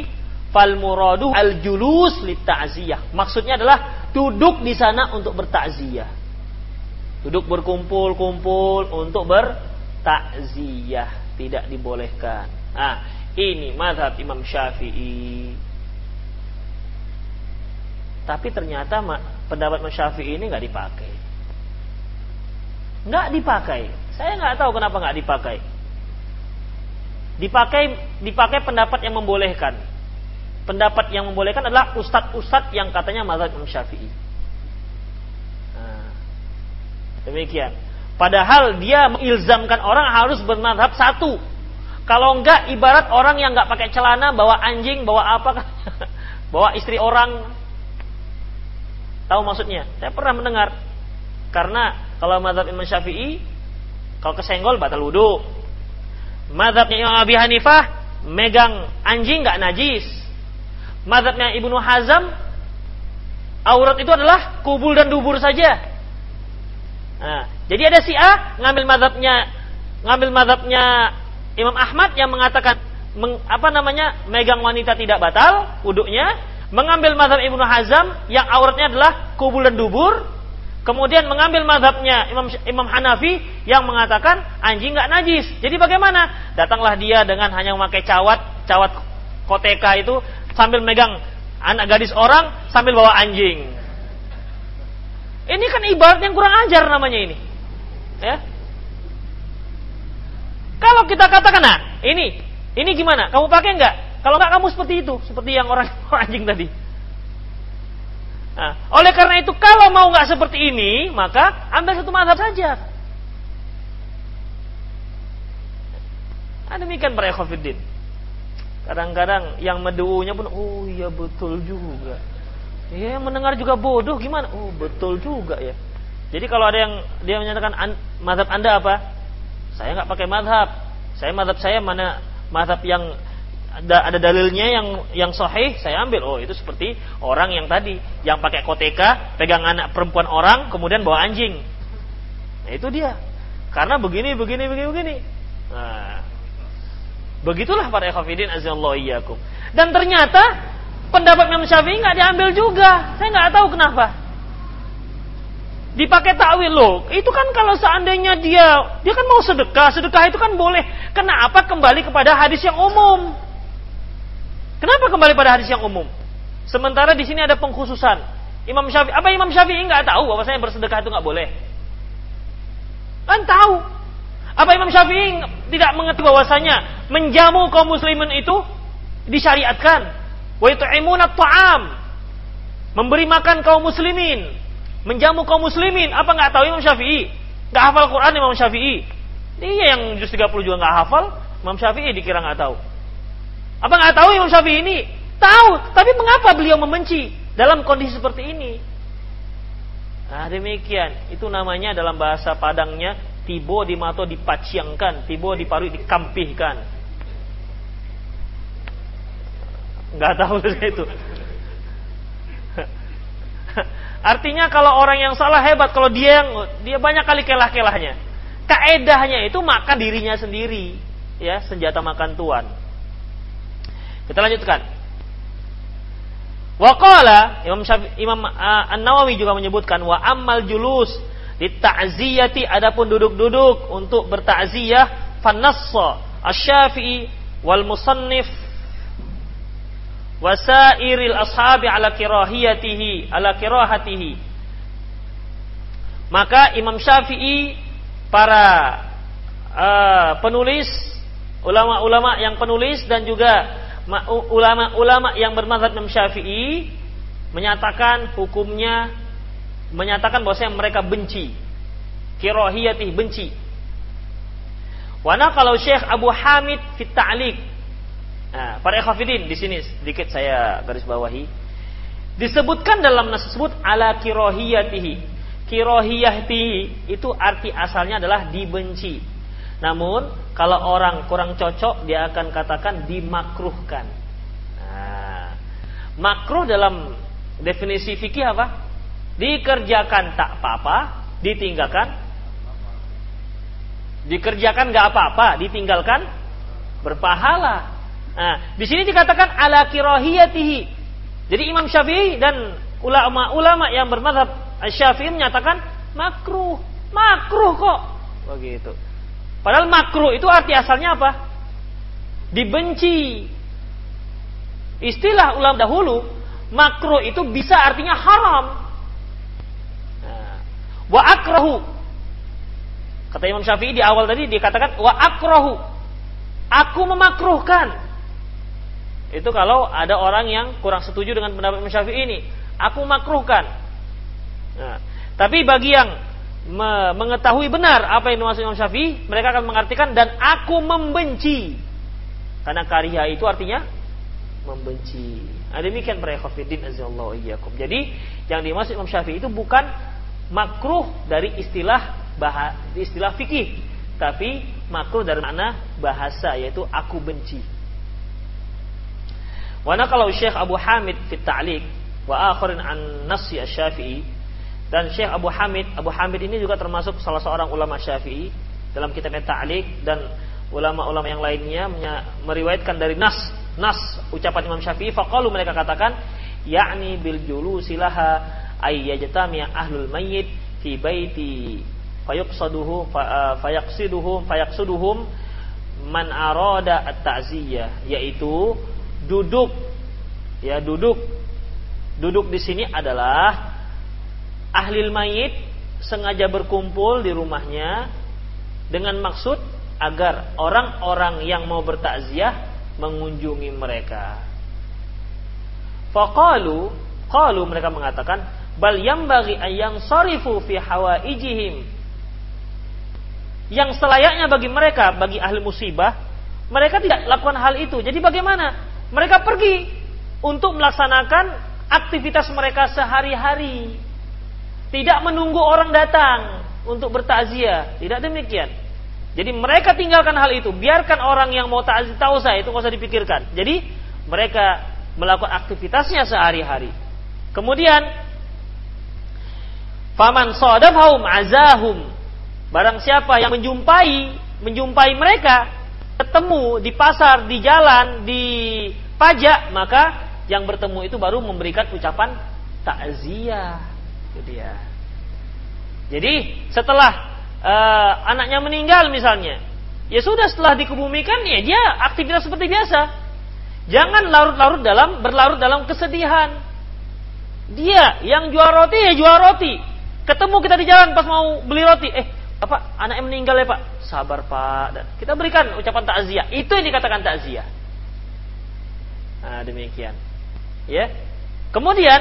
fal muradu al julus li ta'ziyah. Maksudnya adalah duduk di sana untuk bertakziah. Duduk berkumpul-kumpul untuk bertakziah, tidak dibolehkan. Nah, ini mazhab Imam Syafi'i. Tapi ternyata pendapat Imam Syafi'i ini nggak dipakai. Nggak dipakai. Saya nggak tahu kenapa nggak dipakai. Dipakai dipakai pendapat yang membolehkan pendapat yang membolehkan adalah ustadz-ustadz yang katanya mazhab Imam Syafi'i. Demikian. Padahal dia mengilzamkan orang harus bermadhab satu. Kalau enggak ibarat orang yang enggak pakai celana bawa anjing, bawa apa bawa istri orang. Tahu maksudnya? Saya pernah mendengar. Karena kalau mazhab Imam Syafi'i kalau kesenggol batal wudhu. Mazhabnya Imam Abi Hanifah megang anjing enggak najis madhabnya Ibnu Hazam aurat itu adalah kubul dan dubur saja. Nah, jadi ada si A ngambil madhabnya ngambil madhabnya Imam Ahmad yang mengatakan meng, apa namanya megang wanita tidak batal wuduknya, mengambil madhab Ibnu Hazam yang auratnya adalah kubul dan dubur, kemudian mengambil madhabnya Imam Imam Hanafi yang mengatakan anjing nggak najis. Jadi bagaimana? Datanglah dia dengan hanya memakai cawat, cawat koteka itu sambil megang anak gadis orang sambil bawa anjing. Ini kan ibarat yang kurang ajar namanya ini. Ya. Kalau kita katakan, nah ini, ini gimana? Kamu pakai nggak? Kalau nggak kamu seperti itu, seperti yang orang anjing tadi. Nah, oleh karena itu kalau mau nggak seperti ini, maka ambil satu mazhab saja. Nah, demikian para. Kadang-kadang yang meduunya pun, oh iya betul juga. Ya, yang mendengar juga bodoh gimana? Oh, betul juga ya. Jadi kalau ada yang dia menyatakan an, madhab anda apa? Saya nggak pakai madhab. Saya madhab saya mana madhab yang ada, ada dalilnya yang yang sahih saya ambil. Oh itu seperti orang yang tadi yang pakai koteka pegang anak perempuan orang kemudian bawa anjing. Nah itu dia. Karena begini begini begini begini. Nah, begitulah para azallahu iyyakum. Dan ternyata pendapat Imam Syafi'i nggak diambil juga. Saya nggak tahu kenapa. Dipakai takwil loh. Itu kan kalau seandainya dia dia kan mau sedekah, sedekah itu kan boleh. Kenapa kembali kepada hadis yang umum? Kenapa kembali pada hadis yang umum? Sementara di sini ada pengkhususan. Imam Syafi'i, apa Imam Syafi'i nggak tahu bahwasanya bersedekah itu nggak boleh? Kan tahu. Apa Imam Syafi'i tidak mengerti bahwasanya menjamu kaum muslimin itu disyariatkan? Wa yut'imuna ta'am. Memberi makan kaum muslimin, menjamu kaum muslimin. Apa nggak tahu Imam Syafi'i? Nggak hafal Quran Imam Syafi'i. Dia yang juz 30 juga nggak hafal, Imam Syafi'i dikira nggak tahu. Apa nggak tahu Imam Syafi'i ini? Tahu, tapi mengapa beliau membenci dalam kondisi seperti ini? Nah demikian, itu namanya dalam bahasa Padangnya tibo di mato dipaciangkan, tibo di paru dikampihkan. Nggak tahu itu. Artinya kalau orang yang salah hebat, kalau dia yang dia banyak kali kelah-kelahnya. Kaedahnya itu makan dirinya sendiri, ya senjata makan tuan. Kita lanjutkan. Waqala Imam Imam uh, An-Nawawi juga menyebutkan wa ammal julus di ta'ziyati adapun duduk-duduk untuk bertakziyah fanassa asy-Syafi'i wal musannif wasairil ashabi ala kirahiyatihi ala kirahatihi. Maka Imam Syafi'i para uh, penulis ulama-ulama yang penulis dan juga ulama-ulama yang bermadzhab Imam Syafi'i menyatakan hukumnya menyatakan bahwa mereka benci. Kirohiyati benci. Wana kalau Syekh Abu Hamid fit ta'liq nah, para ikhwafidin di sini sedikit saya garis bawahi disebutkan dalam nas tersebut ala kirohiyatihi kirohiyatihi itu arti asalnya adalah dibenci namun kalau orang kurang cocok dia akan katakan dimakruhkan. Nah, makruh dalam definisi fikih apa? Dikerjakan tak apa-apa, ditinggalkan dikerjakan nggak apa-apa, ditinggalkan berpahala. Nah, di sini dikatakan ala kirohiyatihi. Jadi Imam Syafi'i dan ulama-ulama yang bermadhab Syafi'i menyatakan makruh, makruh kok. Begitu. Padahal makruh itu arti asalnya apa? Dibenci. Istilah ulama dahulu, makruh itu bisa artinya haram. Nah, wa akrahu. Kata Imam Syafi'i di awal tadi dikatakan wa akrahu. Aku memakruhkan. Itu kalau ada orang yang kurang setuju dengan pendapat Imam Syafi'i ini, aku makruhkan. Nah, tapi bagi yang mengetahui benar apa yang dimaksud Imam Syafi'i, mereka akan mengartikan dan aku membenci. Karena karya itu artinya membenci. Nah, demikian para ikhwatiddin. Jadi yang dimaksud Imam Syafi'i itu bukan makruh dari istilah bahasa istilah fikih, tapi makruh dari mana bahasa yaitu aku benci. Wana kalau Syekh Abu Hamid fit ta'liq wa akharin an nasi asy-Syafi'i dan Syekh Abu Hamid, Abu Hamid ini juga termasuk salah seorang ulama Syafi'i dalam kitabnya Ta'liq dan ulama-ulama yang lainnya meriwayatkan dari nas nas ucapan Imam Syafi'i. Faqalu mereka katakan yakni bil julusilaha ay yajtami ahlul mayyit fi baiti fayaqsaduhu fayaqsiduhum fayaqsuduhum man arada at-ta'ziyah yaitu duduk ya duduk duduk di sini adalah ahli mayit sengaja berkumpul di rumahnya dengan maksud agar orang-orang yang mau bertakziah mengunjungi mereka. Faqalu, qalu mereka mengatakan, bal bagi ayang sarifu fi hawaijihim. Yang selayaknya bagi mereka, bagi ahli musibah, mereka tidak lakukan hal itu. Jadi bagaimana? Mereka pergi untuk melaksanakan aktivitas mereka sehari-hari. Tidak menunggu orang datang untuk bertakziah. Tidak demikian. Jadi mereka tinggalkan hal itu. Biarkan orang yang mau takziah tahu saya itu nggak usah dipikirkan. Jadi mereka melakukan aktivitasnya sehari-hari. Kemudian faman sadafahum azahum. Barang siapa yang menjumpai menjumpai mereka ketemu di pasar, di jalan, di pajak, maka yang bertemu itu baru memberikan ucapan takziah. Itu dia. Jadi setelah uh, anaknya meninggal misalnya, ya sudah setelah dikebumikan ya dia aktivitas seperti biasa. Jangan larut-larut dalam berlarut dalam kesedihan. Dia yang jual roti ya jual roti. Ketemu kita di jalan pas mau beli roti, eh apa? Anaknya meninggal ya pak? Sabar pak. Dan kita berikan ucapan takziah. Itu yang dikatakan takziah. Nah demikian. Ya. Kemudian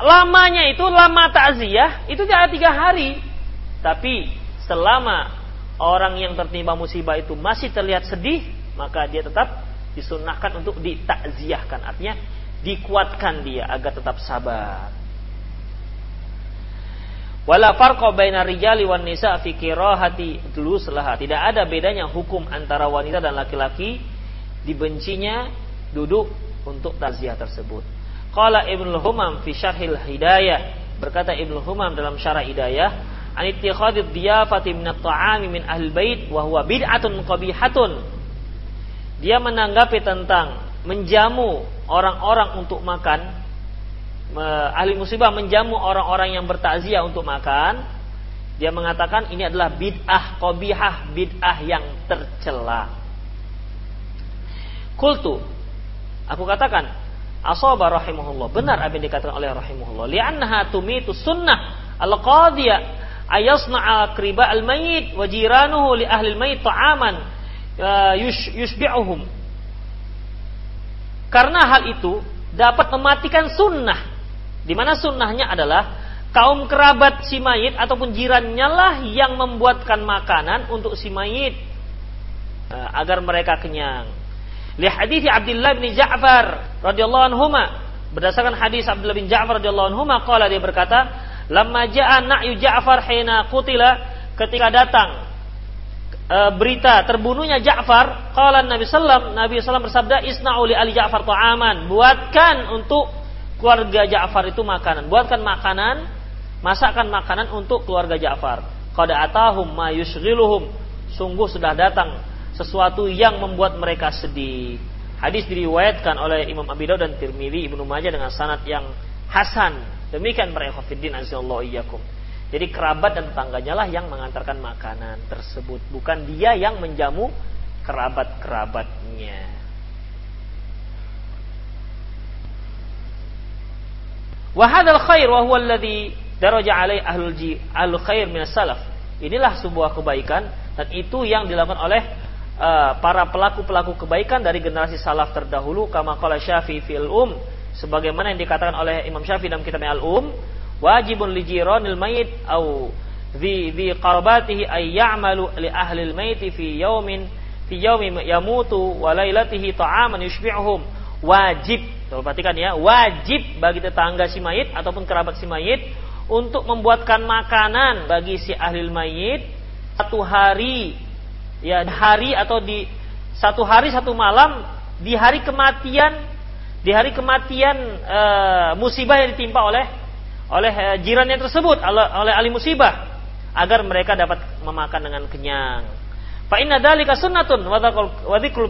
lamanya itu lama takziah itu tidak tiga hari. Tapi selama orang yang tertimpa musibah itu masih terlihat sedih maka dia tetap disunahkan untuk ditakziahkan. Artinya dikuatkan dia agar tetap sabar Wala farqa baina rijali wan nisa fi kirahati laha. Tidak ada bedanya hukum antara wanita dan laki-laki dibencinya duduk untuk takziah tersebut. Qala Ibnu Humam fi Syarhil Hidayah berkata Ibnu Humam dalam Syarah Hidayah an ittikhadid diyafati min at-ta'ami min ahli bait wa huwa bid'atun qabihatun. Dia menanggapi tentang menjamu orang-orang untuk makan ahli musibah menjamu orang-orang yang bertakziah untuk makan, dia mengatakan ini adalah bid'ah qobihah, bid'ah yang tercela. Kultu, aku katakan, asaba rahimahullah, benar apa yang dikatakan oleh rahimahullah. Li'annaha tumitu sunnah al-qadiyah ayasna'a kriba al-mayit wa jiranuhu li ahli al-mayit ta'aman uh, yushbi'uhum. Karena hal itu dapat mematikan sunnah di mana sunnahnya adalah kaum kerabat si mayit ataupun jirannya lah yang membuatkan makanan untuk si mayit uh, agar mereka kenyang. Li hadis Abdullah bin Ja'far radhiyallahu anhu berdasarkan hadis Abdullah bin Ja'far radhiyallahu anhu qala dia berkata, "Lamma ja'a na'yu Ja'far hina qutila ketika datang e, berita terbunuhnya Ja'far, qala Nabi sallam, Nabi sallam bersabda, "Isna'u li ali Ja'far ta'aman." Buatkan untuk keluarga Ja'far itu makanan. Buatkan makanan, masakkan makanan untuk keluarga Ja'far. Qad atahum ma yushghiluhum. Sungguh sudah datang sesuatu yang membuat mereka sedih. Hadis diriwayatkan oleh Imam Abi Dawud dan Tirmidzi, Ibnu Majah dengan sanad yang hasan. Demikian para ikhwatiddin azallahu iyyakum. Jadi kerabat dan tetangganya lah yang mengantarkan makanan tersebut, bukan dia yang menjamu kerabat-kerabatnya. Wahadal khair wa huwa alladhi daraja alai ahlul ji ahlul khair min salaf. Inilah sebuah kebaikan dan itu yang dilakukan oleh uh, para pelaku-pelaku kebaikan dari generasi salaf terdahulu kama qala Syafi'i fil um sebagaimana yang dikatakan oleh Imam Syafi'i dalam kitabnya Al-Um wajibun li jiranil mayit au di di qarabatihi ay ya'malu li ahli al-mayit fi yaumin fi yaumi yamutu wa lailatihi ta'aman yushbi'uhum wajib. Tuh, perhatikan ya, wajib bagi tetangga si mayit ataupun kerabat si mayit untuk membuatkan makanan bagi si ahli mayit satu hari. Ya hari atau di satu hari satu malam di hari kematian di hari kematian e, musibah yang ditimpa oleh oleh e, jirannya tersebut oleh, ahli musibah agar mereka dapat memakan dengan kenyang. Fa inna dzalika sunnatun wa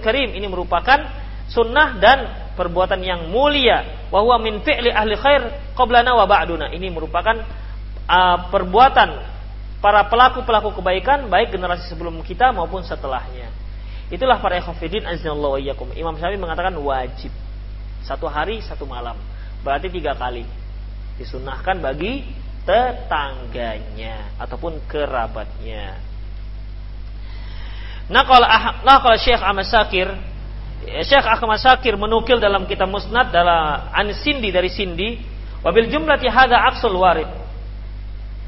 karim. Ini merupakan sunnah dan perbuatan yang mulia. Wa huwa min fi'li ahli khair qablana wa ba'duna. Ini merupakan uh, perbuatan para pelaku-pelaku kebaikan baik generasi sebelum kita maupun setelahnya. Itulah para ikhwatiddin azinallahu wa Imam Syafi'i mengatakan wajib. Satu hari satu malam. Berarti tiga kali. Disunahkan bagi tetangganya ataupun kerabatnya. Nah kalau Syekh Ahmad Sakir Syekh Ahmad Syakir menukil dalam kitab Musnad dalam An Sindi dari Sindi wabil jumlati hadza aksul warid.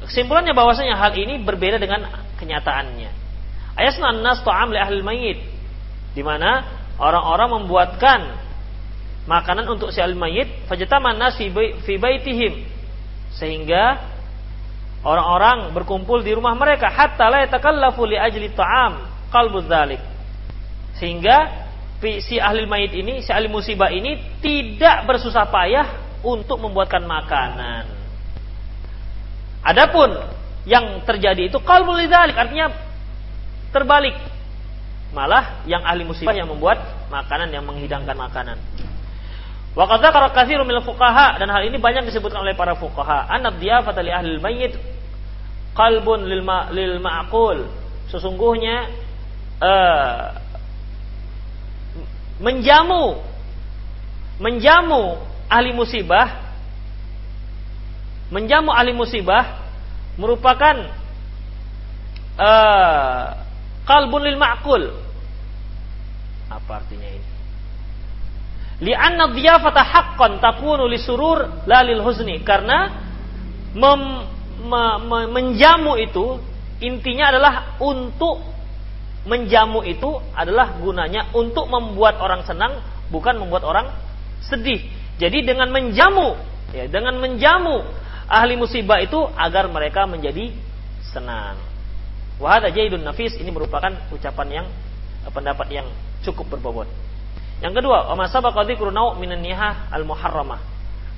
Kesimpulannya bahwasanya hal ini berbeda dengan kenyataannya. An-nas ta'am li ahli mayit. Di mana orang-orang membuatkan makanan untuk si al-mayyit fajataman nas fi baitihim sehingga orang-orang berkumpul di rumah mereka hatta la yatakallafu li ajli ta'am qalbu dzalik sehingga si ahli mayit ini si ahli musibah ini tidak bersusah payah untuk membuatkan makanan adapun yang terjadi itu qalbu lidzalik artinya terbalik malah yang ahli musibah yang membuat makanan yang menghidangkan makanan Wa qad dzakara minal dan hal ini banyak disebutkan oleh para fuqaha. Anad diyafata li ahli mayyit qalbun lil ma, lil ma'qul. Sesungguhnya uh, menjamu menjamu ahli musibah menjamu ahli musibah merupakan uh, lil ma'qul. Apa artinya ini? Li'anna dhiyafata haqqan takunu surur la lil husni. Karena mem, me, me, menjamu itu intinya adalah untuk menjamu itu adalah gunanya untuk membuat orang senang bukan membuat orang sedih. Jadi dengan menjamu ya dengan menjamu ahli musibah itu agar mereka menjadi senang. Wahada jaidun nafis ini merupakan ucapan yang pendapat yang cukup berbobot. Yang kedua, wa masabaqa dzikru nau' minan nihah al-muharramah.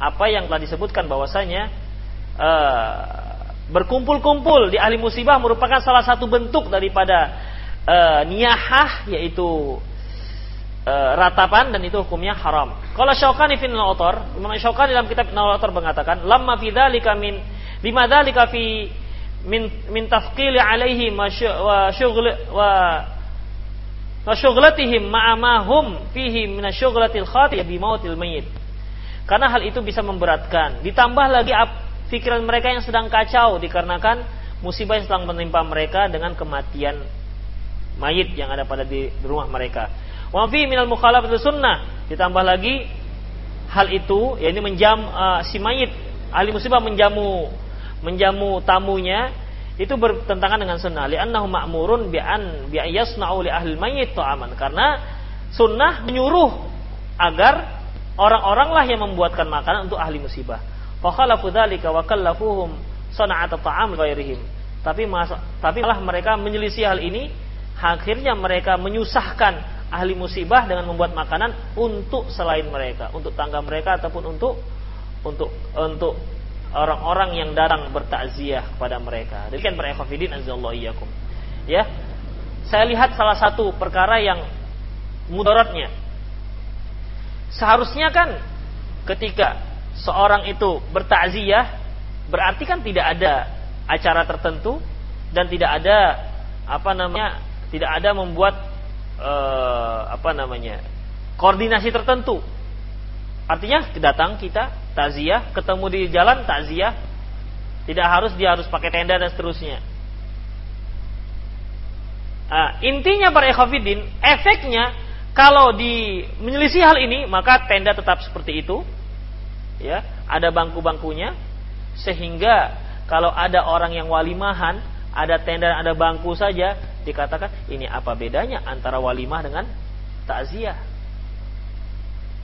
Apa yang telah disebutkan bahwasanya uh, berkumpul-kumpul di ahli musibah merupakan salah satu bentuk daripada uh, niyahah yaitu uh, ratapan dan itu hukumnya haram. Kalau Syaukani fi Nautar, Imam Syaukani dalam kitab Nautar mengatakan, "Lamma fi dzalika min lima dzalika fi min min tafqili alaihi wa syughli wa wa syughlatihim ma'amahum fihi minasyughlatil khati bi mautil mayyit. Karena hal itu bisa memberatkan. Ditambah lagi pikiran mereka yang sedang kacau dikarenakan musibah yang sedang menimpa mereka dengan kematian mayit yang ada pada di rumah mereka. Wa fi minal mukhalafatil sunnah. Ditambah lagi hal itu yakni menjam uh, si mayit ahli musibah menjamu menjamu tamunya itu bertentangan dengan sunnah li'annahu ma'murun bi'an bi'ayasna'u li ahli mayyit ta'aman karena sunnah menyuruh agar orang-orang lah yang membuatkan makanan untuk ahli musibah fa khalafu dzalika wa kallafuhum sana'ata ta'am ghairihim tapi mas, tapi malah mereka menyelisih hal ini akhirnya mereka menyusahkan ahli musibah dengan membuat makanan untuk selain mereka untuk tangga mereka ataupun untuk untuk untuk orang-orang yang datang bertakziah kepada mereka. Demikian para ikhwafidin. Ya. Saya lihat salah satu perkara yang mudaratnya. Seharusnya kan ketika seorang itu bertakziah berarti kan tidak ada acara tertentu dan tidak ada apa namanya tidak ada membuat uh, apa namanya koordinasi tertentu. Artinya datang kita takziah, ketemu di jalan takziah, tidak harus dia harus pakai tenda dan seterusnya. Nah, intinya para ikhafidin, efeknya kalau di menyelisih hal ini maka tenda tetap seperti itu, ya ada bangku-bangkunya, sehingga kalau ada orang yang walimahan, ada tenda ada bangku saja, dikatakan ini apa bedanya antara walimah dengan takziah?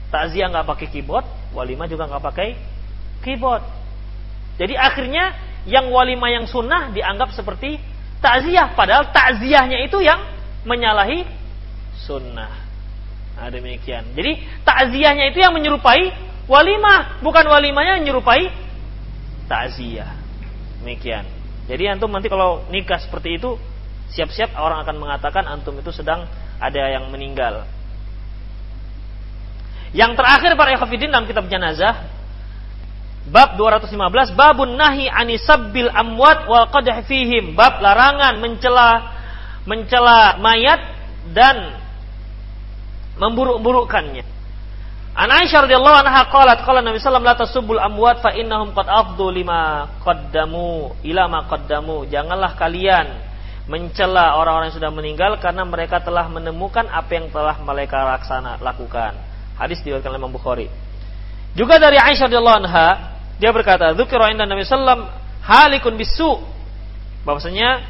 Takziah nggak pakai keyboard, walimah juga nggak pakai keyboard. Jadi akhirnya yang walimah yang sunnah dianggap seperti takziah, padahal takziahnya itu yang menyalahi sunnah. Nah, demikian. Jadi takziahnya itu yang menyerupai walimah, bukan walimahnya yang menyerupai takziah. Demikian. Jadi antum nanti kalau nikah seperti itu, siap-siap orang akan mengatakan antum itu sedang ada yang meninggal. Yang terakhir para ikhwatiddin dalam kitab jenazah bab 215 babun nahi anisabbil amwat wa qadah fihim bab larangan mencela mencela mayat dan memburuk-burukkannya. An Aisyah radhiyallahu anha qalat qala Nabi sallallahu alaihi wasallam la amwat fa innahum qad afdu lima qaddamu ila ma qaddamu. Janganlah kalian mencela orang-orang yang sudah meninggal karena mereka telah menemukan apa yang telah mereka laksana lakukan. Hadis diriwayatkan oleh Imam Bukhari. Juga dari Aisyah radhiyallahu anha, dia berkata, "Dzukira inda Nabi sallam halikun bisu." Bahwasanya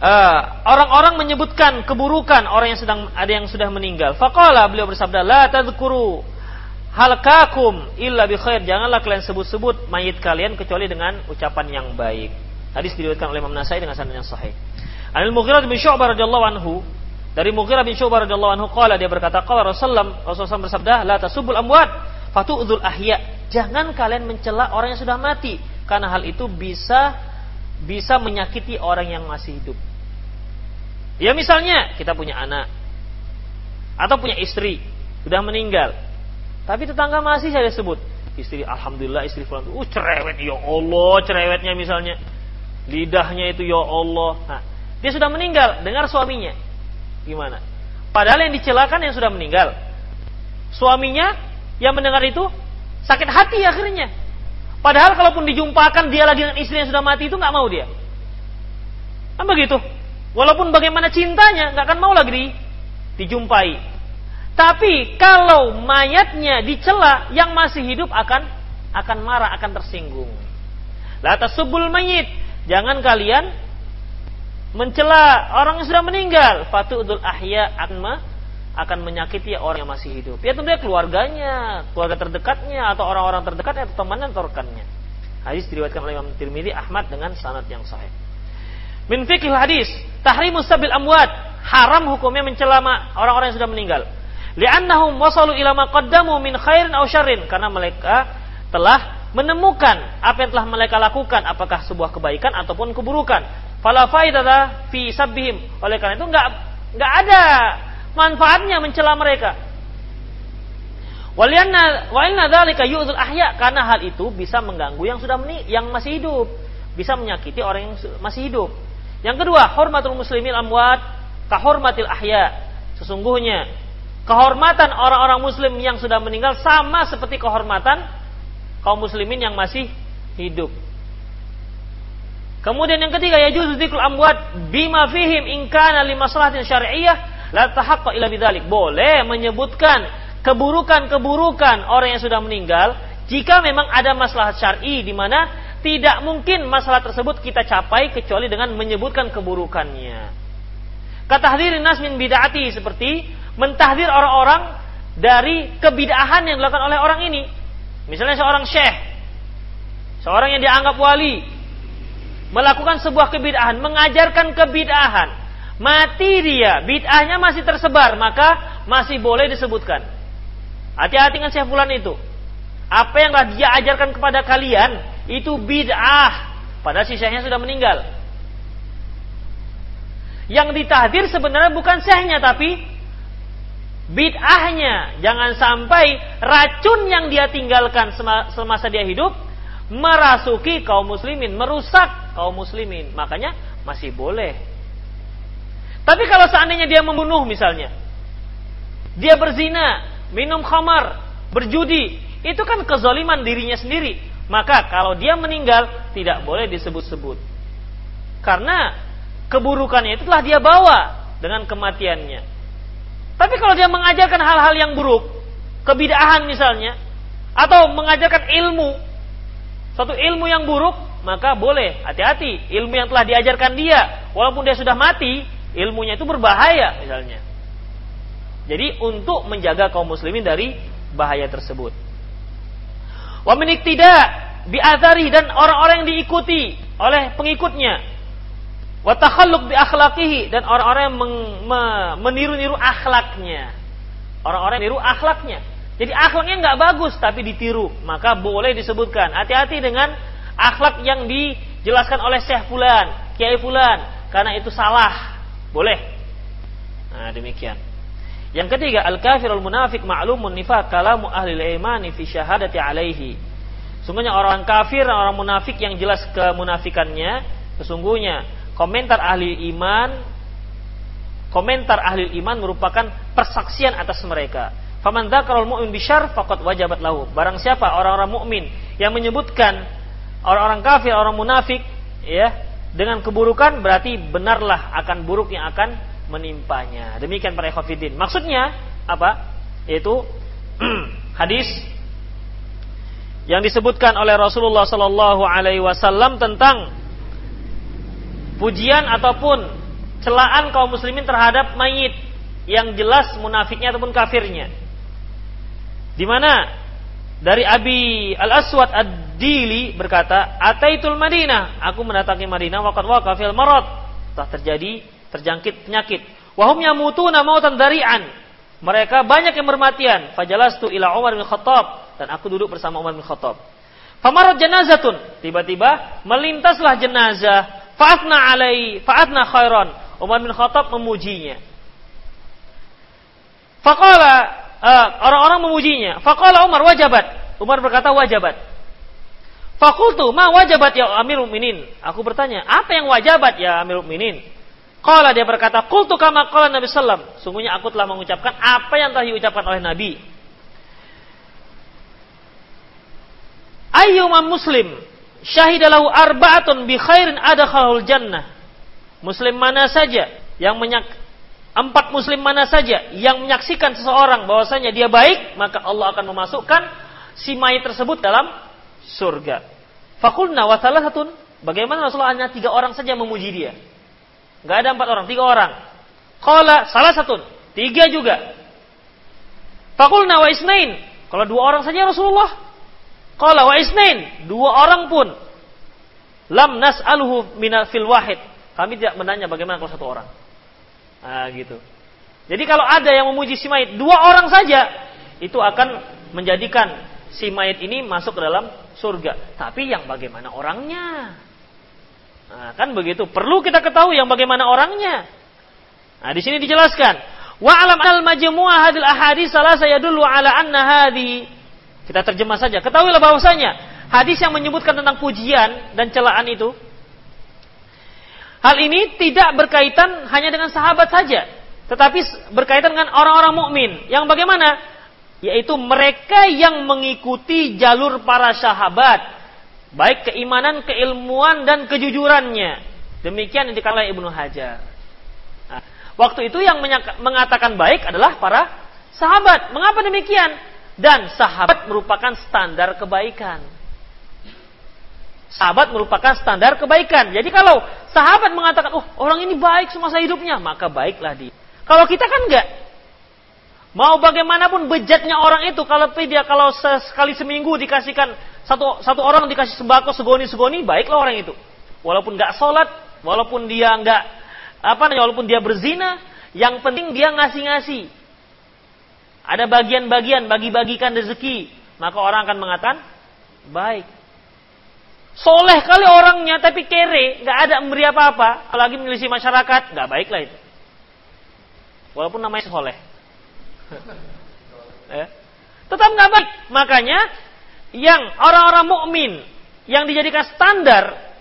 uh, orang-orang menyebutkan keburukan orang yang sedang ada yang sudah meninggal. Faqala beliau bersabda, "La tadhkuru halkakum illa bi khair." Janganlah kalian sebut-sebut mayit kalian kecuali dengan ucapan yang baik. Hadis diriwayatkan oleh Imam Nasai dengan sanad yang sahih. Anil Mughirah bin Syu'bah radhiyallahu anhu dari Mughirah bin Syu'bah radhiyallahu anhu qala dia berkata qala Rasulullah Rasulullah bersabda la tasubul amwat fatu'dzul ahya. Jangan kalian mencela orang yang sudah mati karena hal itu bisa bisa menyakiti orang yang masih hidup. Ya misalnya kita punya anak atau punya istri sudah meninggal, tapi tetangga masih saya sebut istri alhamdulillah istri fulan uh cerewet ya Allah cerewetnya misalnya lidahnya itu ya Allah. Nah, dia sudah meninggal dengar suaminya gimana? Padahal yang dicelakan yang sudah meninggal. Suaminya yang mendengar itu sakit hati akhirnya. Padahal kalaupun dijumpakan dia lagi dengan istri yang sudah mati itu nggak mau dia. Kan begitu. Walaupun bagaimana cintanya, nggak akan mau lagi di, dijumpai. Tapi kalau mayatnya dicela, yang masih hidup akan akan marah, akan tersinggung. La tasubul mayit. Jangan kalian mencela orang yang sudah meninggal. Fatu'udul ahya akan akan menyakiti orang yang masih hidup. Ya tentunya keluarganya, keluarga terdekatnya atau orang-orang terdekat atau temannya atau rekannya. Hadis diriwayatkan oleh Imam Tirmidzi Ahmad dengan sanad yang sahih. Min fikih hadis, tahrimu sabil amwat, haram hukumnya mencela orang-orang yang sudah meninggal. Li'annahum wasalu ila ma qaddamu min khairin aw syarrin karena mereka telah menemukan apa yang telah mereka lakukan apakah sebuah kebaikan ataupun keburukan. Fala faidata fi sabbihim. Oleh karena itu enggak enggak ada manfaatnya mencela mereka. Walianna wa inna dzalika yu'dzul ahya karena hal itu bisa mengganggu yang sudah meni yang masih hidup, bisa menyakiti orang yang masih hidup. Yang kedua, hormatul muslimin amwat kahormatil ahya. Sesungguhnya kehormatan orang-orang muslim yang sudah meninggal sama seperti kehormatan kaum muslimin yang masih hidup. Kemudian yang ketiga ya juzu dzikrul amwat bima fihim in kana li maslahatin syar'iyyah la tahaqqa ila bidzalik. Boleh menyebutkan keburukan-keburukan orang yang sudah meninggal jika memang ada maslahat syar'i di mana tidak mungkin masalah tersebut kita capai kecuali dengan menyebutkan keburukannya. Kata hadirin nas min bid'ati seperti mentahdir orang-orang dari kebidahan yang dilakukan oleh orang ini. Misalnya seorang syekh, seorang yang dianggap wali, melakukan sebuah kebidahan, mengajarkan kebidahan, mati dia, bid'ahnya masih tersebar, maka masih boleh disebutkan. Hati-hati dengan syekh fulan itu. Apa yang dia ajarkan kepada kalian, itu bid'ah. Padahal si syekhnya sudah meninggal. Yang ditahdir sebenarnya bukan syekhnya tapi bid'ahnya. Jangan sampai racun yang dia tinggalkan semasa dia hidup merasuki kaum muslimin, merusak kaum muslimin. Makanya masih boleh. Tapi kalau seandainya dia membunuh misalnya, dia berzina, minum khamar, berjudi, itu kan kezaliman dirinya sendiri. Maka kalau dia meninggal tidak boleh disebut-sebut. Karena keburukannya itu telah dia bawa dengan kematiannya. Tapi kalau dia mengajarkan hal-hal yang buruk, kebidahan misalnya, atau mengajarkan ilmu, satu ilmu yang buruk, maka boleh hati-hati. Ilmu yang telah diajarkan dia, walaupun dia sudah mati, ilmunya itu berbahaya misalnya. Jadi untuk menjaga kaum muslimin dari bahaya tersebut. Wa tidak bi'athari dan orang-orang yang diikuti oleh pengikutnya. Wa bi dan orang-orang yang meniru-niru akhlaknya. Orang-orang yang niru akhlaknya. Jadi akhlaknya nggak bagus tapi ditiru, maka boleh disebutkan. Hati-hati dengan akhlak yang dijelaskan oleh Syekh Fulan, Kiai Fulan, karena itu salah. Boleh. Nah, demikian. Yang ketiga, al-kafirul munafik ma'lumun nifaq kalamu ahli imani fi syahadati alaihi. Sungguhnya orang kafir, orang munafik yang jelas kemunafikannya, sesungguhnya komentar ahli iman komentar ahli iman merupakan persaksian atas mereka. Faman dzakarul mu'min bisyar faqad wajabat lahu. Barang siapa orang-orang mukmin yang menyebutkan orang-orang kafir, orang munafik ya, dengan keburukan berarti benarlah akan buruk yang akan menimpanya. Demikian para ikhwatiddin. Maksudnya apa? Yaitu hadis yang disebutkan oleh Rasulullah Sallallahu Alaihi Wasallam tentang pujian ataupun celaan kaum muslimin terhadap mayit yang jelas munafiknya ataupun kafirnya. Di mana dari Abi Al Aswad Ad-Dili berkata, "Ataitul Madinah, aku mendatangi Madinah waqad waqa fil marad." Telah terjadi terjangkit penyakit. Wahum yamutuna mautan dari'an. Mereka banyak yang bermatian. Fajalastu ila Umar bin Khattab dan aku duduk bersama Umar bin Khattab. Famarat janazatun. Tiba-tiba melintaslah jenazah. Fa'atna alai, fa'atna khairan. Umar bin Khattab memujinya. Faqala uh, orang-orang memujinya. Faqala Umar wajabat. Umar berkata wajabat. Fakultu ma wajabat ya Amirul Minin. Aku bertanya, apa yang wajabat ya Amirul Minin? Qala dia berkata, "Qultu kama qala Nabi sallam." Sungguhnya aku telah mengucapkan apa yang telah diucapkan oleh Nabi. Ayyuma muslim syahidalahu arba'atun bi khairin adakhalul jannah. Muslim mana saja yang menyak empat muslim mana saja yang menyaksikan seseorang bahwasanya dia baik, maka Allah akan memasukkan si mayit tersebut dalam surga. Fakulna wa satu. Bagaimana Rasulullah hanya tiga orang saja memuji dia? Gak ada empat orang, tiga orang. Kala salah satu, tiga juga. Fakulna wa isnain. Kalau dua orang saja Rasulullah. Kala wa isnain. Dua orang pun. Lam nas'aluhu minal fil wahid. Kami tidak menanya bagaimana kalau satu orang. Nah, gitu. Jadi kalau ada yang memuji si mayit, dua orang saja, itu akan menjadikan si mayit ini masuk ke dalam surga. Tapi yang bagaimana orangnya? Nah, kan begitu. Perlu kita ketahui yang bagaimana orangnya. Nah, di sini dijelaskan. Wa alam al majmu'ah hadil ahadis salah saya dulu ala anna hadi. Kita terjemah saja. Ketahuilah bahwasanya hadis yang menyebutkan tentang pujian dan celaan itu hal ini tidak berkaitan hanya dengan sahabat saja, tetapi berkaitan dengan orang-orang mukmin. Yang bagaimana? Yaitu mereka yang mengikuti jalur para sahabat baik keimanan, keilmuan dan kejujurannya. Demikian yang dikatakan Ibnu Hajar. Nah, waktu itu yang mengatakan baik adalah para sahabat. Mengapa demikian? Dan sahabat merupakan standar kebaikan. Sahabat merupakan standar kebaikan. Jadi kalau sahabat mengatakan, oh orang ini baik semasa hidupnya, maka baiklah dia. Kalau kita kan enggak. Mau bagaimanapun bejatnya orang itu, kalau dia kalau sekali seminggu dikasihkan satu satu orang dikasih sembako segoni segoni, baiklah orang itu. Walaupun nggak sholat, walaupun dia nggak apa walaupun dia berzina, yang penting dia ngasih-ngasih. Ada bagian-bagian bagi-bagikan rezeki, maka orang akan mengatakan baik. Soleh kali orangnya tapi kere, nggak ada memberi apa-apa, apalagi menyelisih masyarakat, nggak baiklah itu. Walaupun namanya soleh. ya. Tetap nggak baik. Makanya yang orang-orang mukmin yang dijadikan standar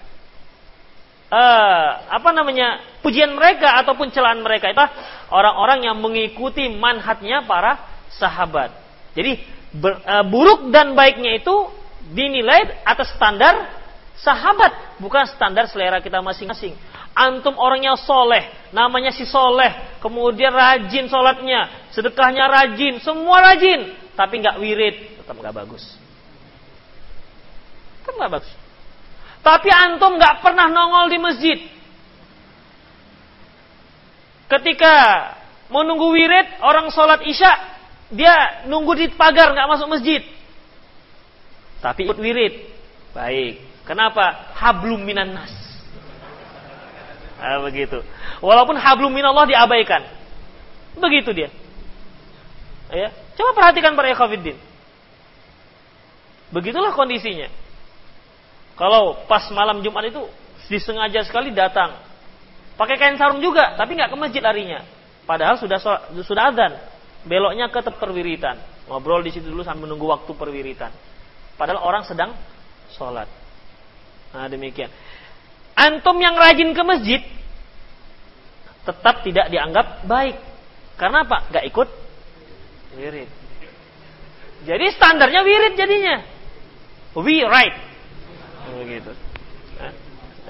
uh, apa namanya pujian mereka ataupun celaan mereka itu orang-orang yang mengikuti manhatnya para sahabat. Jadi ber, uh, buruk dan baiknya itu dinilai atas standar sahabat, bukan standar selera kita masing-masing. Antum orangnya soleh, namanya si soleh, kemudian rajin sholatnya, sedekahnya rajin, semua rajin, tapi nggak wirid, tetap nggak bagus. Tetap nggak bagus. Tapi antum nggak pernah nongol di masjid. Ketika mau nunggu wirid, orang sholat isya, dia nunggu di pagar nggak masuk masjid. Tapi ikut wirid, baik. Kenapa? Hablum minan nas. Nah, begitu. Walaupun hablum minallah diabaikan. Begitu dia. Ya. Coba perhatikan para ikhwatiddin. Begitulah kondisinya. Kalau pas malam Jumat itu disengaja sekali datang. Pakai kain sarung juga, tapi nggak ke masjid larinya. Padahal sudah sudah adzan. Beloknya ke perwiritan. Ngobrol di situ dulu sambil menunggu waktu perwiritan. Padahal orang sedang sholat. Nah demikian. Antum yang rajin ke masjid tetap tidak dianggap baik. Karena apa? Gak ikut wirid. Jadi standarnya wirid jadinya. We write. Begitu.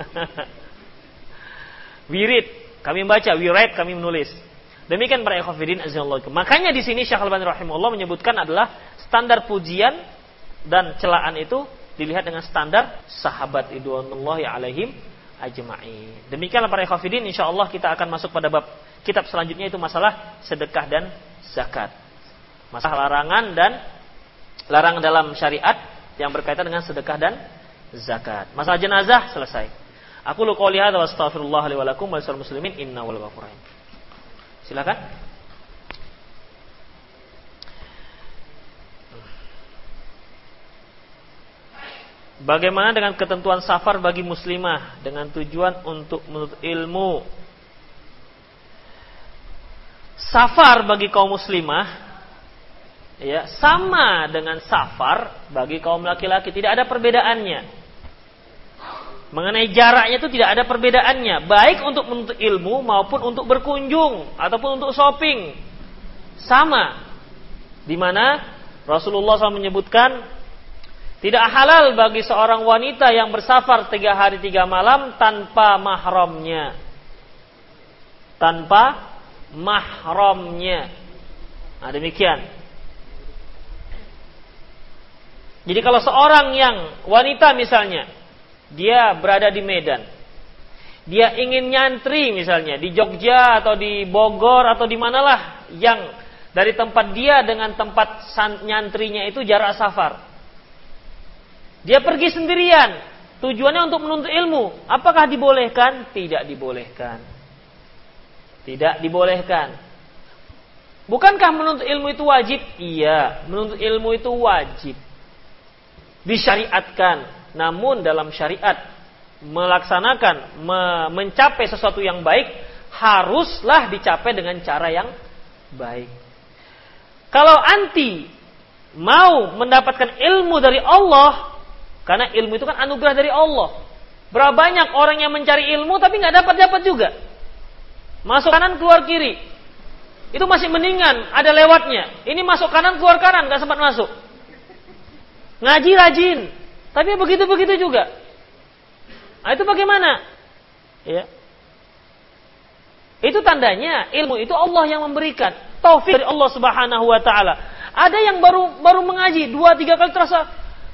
wirid. Kami membaca, we write, kami menulis. Demikian para ikhwafidin azallahu Makanya di sini Syekh Al-Albani rahimahullah menyebutkan adalah standar pujian dan celaan itu dilihat dengan standar sahabat ridwanullahi alaihim ajma'in. Demikianlah para ikhwafidin insyaallah kita akan masuk pada bab kitab selanjutnya itu masalah sedekah dan zakat. Masalah larangan dan larangan dalam syariat yang berkaitan dengan sedekah dan zakat. Masalah jenazah selesai. Aku lu qouli hadza wa astaghfirullah li wa lakum wa muslimin inna wal Silakan. Bagaimana dengan ketentuan safar bagi muslimah dengan tujuan untuk menuntut ilmu? Safar bagi kaum muslimah ya sama dengan safar bagi kaum laki-laki, tidak ada perbedaannya. Mengenai jaraknya itu tidak ada perbedaannya, baik untuk menuntut ilmu maupun untuk berkunjung ataupun untuk shopping. Sama. Di mana Rasulullah SAW menyebutkan tidak halal bagi seorang wanita yang bersafar tiga hari tiga malam tanpa mahramnya. Tanpa mahramnya. Nah demikian. Jadi kalau seorang yang wanita misalnya, dia berada di Medan, dia ingin nyantri misalnya di Jogja atau di Bogor atau di manalah yang dari tempat dia dengan tempat nyantrinya itu jarak safar. Dia pergi sendirian. Tujuannya untuk menuntut ilmu. Apakah dibolehkan? Tidak dibolehkan. Tidak dibolehkan. Bukankah menuntut ilmu itu wajib? Iya, menuntut ilmu itu wajib. Disyariatkan. Namun dalam syariat melaksanakan, mencapai sesuatu yang baik haruslah dicapai dengan cara yang baik. Kalau anti mau mendapatkan ilmu dari Allah, karena ilmu itu kan anugerah dari Allah. Berapa banyak orang yang mencari ilmu tapi nggak dapat dapat juga. Masuk kanan keluar kiri. Itu masih mendingan, ada lewatnya. Ini masuk kanan keluar kanan nggak sempat masuk. Ngaji rajin, tapi begitu begitu juga. Nah, itu bagaimana? Ya. Itu tandanya ilmu itu Allah yang memberikan. Taufik dari Allah Subhanahu wa taala. Ada yang baru baru mengaji dua tiga kali terasa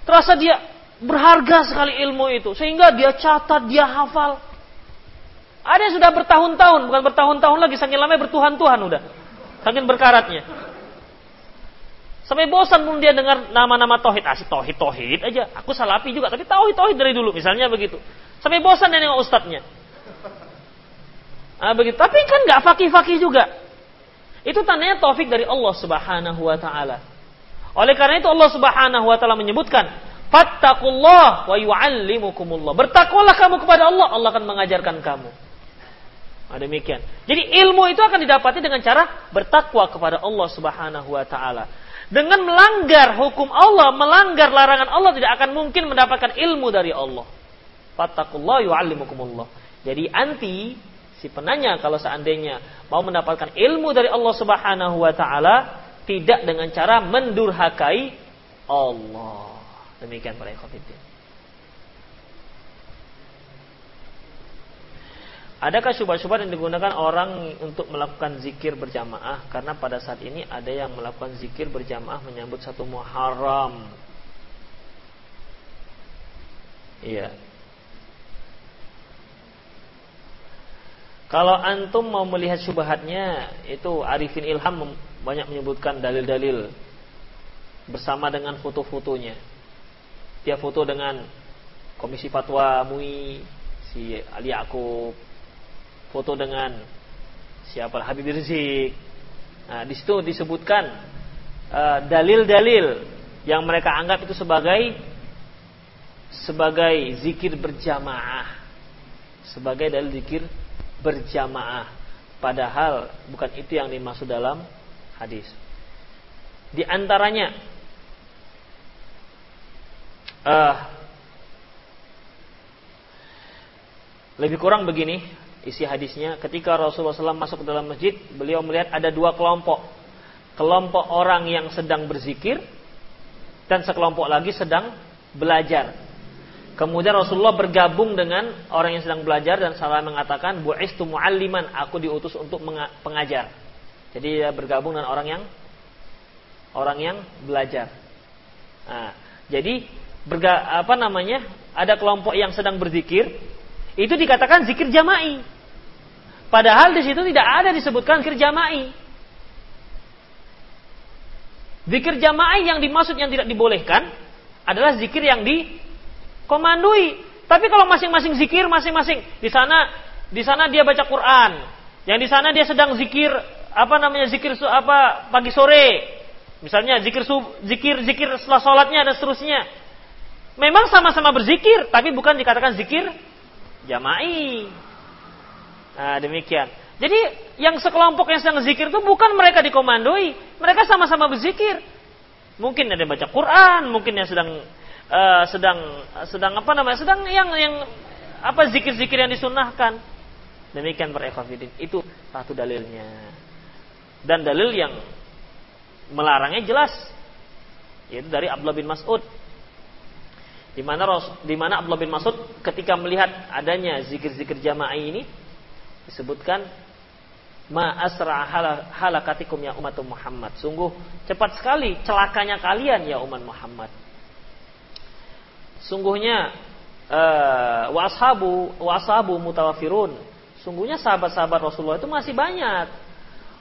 terasa dia Berharga sekali ilmu itu. Sehingga dia catat, dia hafal. Ada yang sudah bertahun-tahun, bukan bertahun-tahun lagi, saking lama bertuhan-tuhan udah. Saking berkaratnya. Sampai bosan pun dia dengar nama-nama tauhid, asik tauhid tauhid aja. Aku salapi juga, tapi tauhid tauhid dari dulu, misalnya begitu. Sampai bosan dia nengok ustadznya. Nah, begitu. Tapi kan nggak fakih-fakih juga. Itu tandanya taufik dari Allah Subhanahu wa taala. Oleh karena itu Allah Subhanahu wa taala menyebutkan Fattakullah wa yu'allimukumullah. Bertakwalah kamu kepada Allah, Allah akan mengajarkan kamu. Nah, demikian. Jadi ilmu itu akan didapati dengan cara bertakwa kepada Allah Subhanahu wa taala. Dengan melanggar hukum Allah, melanggar larangan Allah tidak akan mungkin mendapatkan ilmu dari Allah. Fattakullah yu'allimukumullah. Jadi anti si penanya kalau seandainya mau mendapatkan ilmu dari Allah Subhanahu wa taala tidak dengan cara mendurhakai Allah. Demikian para ikhwatiddin. Adakah syubhat-syubhat yang digunakan orang untuk melakukan zikir berjamaah? Karena pada saat ini ada yang melakukan zikir berjamaah menyambut satu Muharram. Iya. Kalau antum mau melihat syubhatnya, itu Arifin Ilham banyak menyebutkan dalil-dalil bersama dengan foto-fotonya dia foto dengan Komisi Fatwa MUI si Ali Yakub foto dengan siapa Habib Rizik. Nah di situ disebutkan uh, dalil-dalil yang mereka anggap itu sebagai sebagai zikir berjamaah. Sebagai dalil zikir berjamaah. Padahal bukan itu yang dimaksud dalam hadis. Di antaranya uh, lebih kurang begini isi hadisnya ketika Rasulullah SAW masuk ke dalam masjid beliau melihat ada dua kelompok. Kelompok orang yang sedang berzikir dan sekelompok lagi sedang belajar. Kemudian Rasulullah bergabung dengan orang yang sedang belajar dan salah mengatakan bu'istu mu'alliman aku diutus untuk pengajar. Jadi dia bergabung dengan orang yang orang yang belajar. Nah, jadi berga, apa namanya ada kelompok yang sedang berzikir Itu dikatakan zikir jama'i. Padahal di situ tidak ada disebutkan zikir jama'i. Zikir jama'i yang dimaksud yang tidak dibolehkan adalah zikir yang dikomandoi. Tapi kalau masing-masing zikir masing-masing di sana di sana dia baca Quran, yang di sana dia sedang zikir apa namanya zikir apa pagi sore, misalnya zikir zikir zikir setelah sholatnya dan seterusnya. Memang sama-sama berzikir, tapi bukan dikatakan zikir jama'i. Nah demikian. Jadi yang sekelompok yang sedang zikir itu bukan mereka dikomandoi, mereka sama-sama berzikir. Mungkin ada yang baca Quran, mungkin yang sedang uh, sedang sedang apa namanya? sedang yang yang apa zikir-zikir yang disunahkan. Demikian para Itu satu dalilnya. Dan dalil yang melarangnya jelas yaitu dari Abdullah bin Mas'ud di mana di mana Abdullah bin Mas'ud ketika melihat adanya zikir-zikir jamaah ini disebutkan ma asra halakatikum ya umat Muhammad. Sungguh cepat sekali celakanya kalian ya umat Muhammad. Sungguhnya uh, washabu washabu mutawafirun. Sungguhnya sahabat-sahabat Rasulullah itu masih banyak.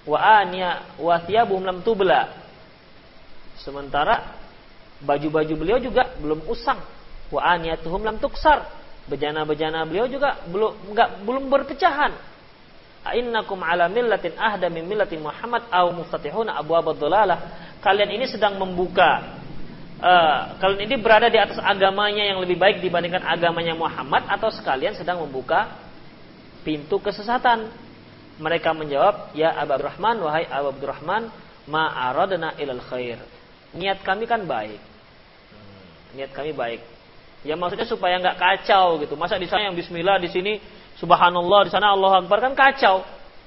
Wa anya wa thiyabum lam tubla. Sementara baju-baju beliau juga belum usang. Wa aniyatuhum lam tuksar. Bejana-bejana beliau juga belum enggak belum berpecahan Innakum ala millatin ahda min millatin Muhammad au mufatihuna abwabad dhalalah. Kalian ini sedang membuka uh, kalian ini berada di atas agamanya yang lebih baik dibandingkan agamanya Muhammad atau sekalian sedang membuka pintu kesesatan. Mereka menjawab, "Ya Abu Abdurrahman, wahai Abu Abdurrahman, ma aradna ilal khair." Niat kami kan baik. Niat kami baik. Ya maksudnya supaya nggak kacau gitu. Masa di sana yang bismillah di sini Subhanallah di sana Allah Akbar kan kacau.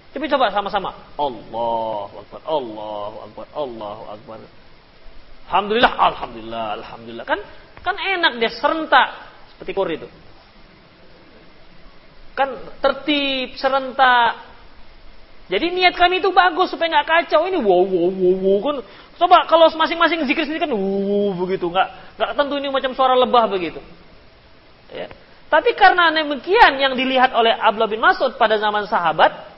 Tapi coba sama-sama. Allah Akbar, Allah Akbar, Allah Akbar. Alhamdulillah, Alhamdulillah, Alhamdulillah. Kan kan enak dia serentak seperti kur itu. Kan tertib, serentak. Jadi niat kami itu bagus supaya nggak kacau. Ini wow wow wow, wow. kan. Coba kalau masing-masing zikir sendiri kan wow begitu, nggak nggak tentu ini macam suara lebah begitu. Ya. Tapi karena demikian yang dilihat oleh Abdullah bin Mas'ud pada zaman sahabat,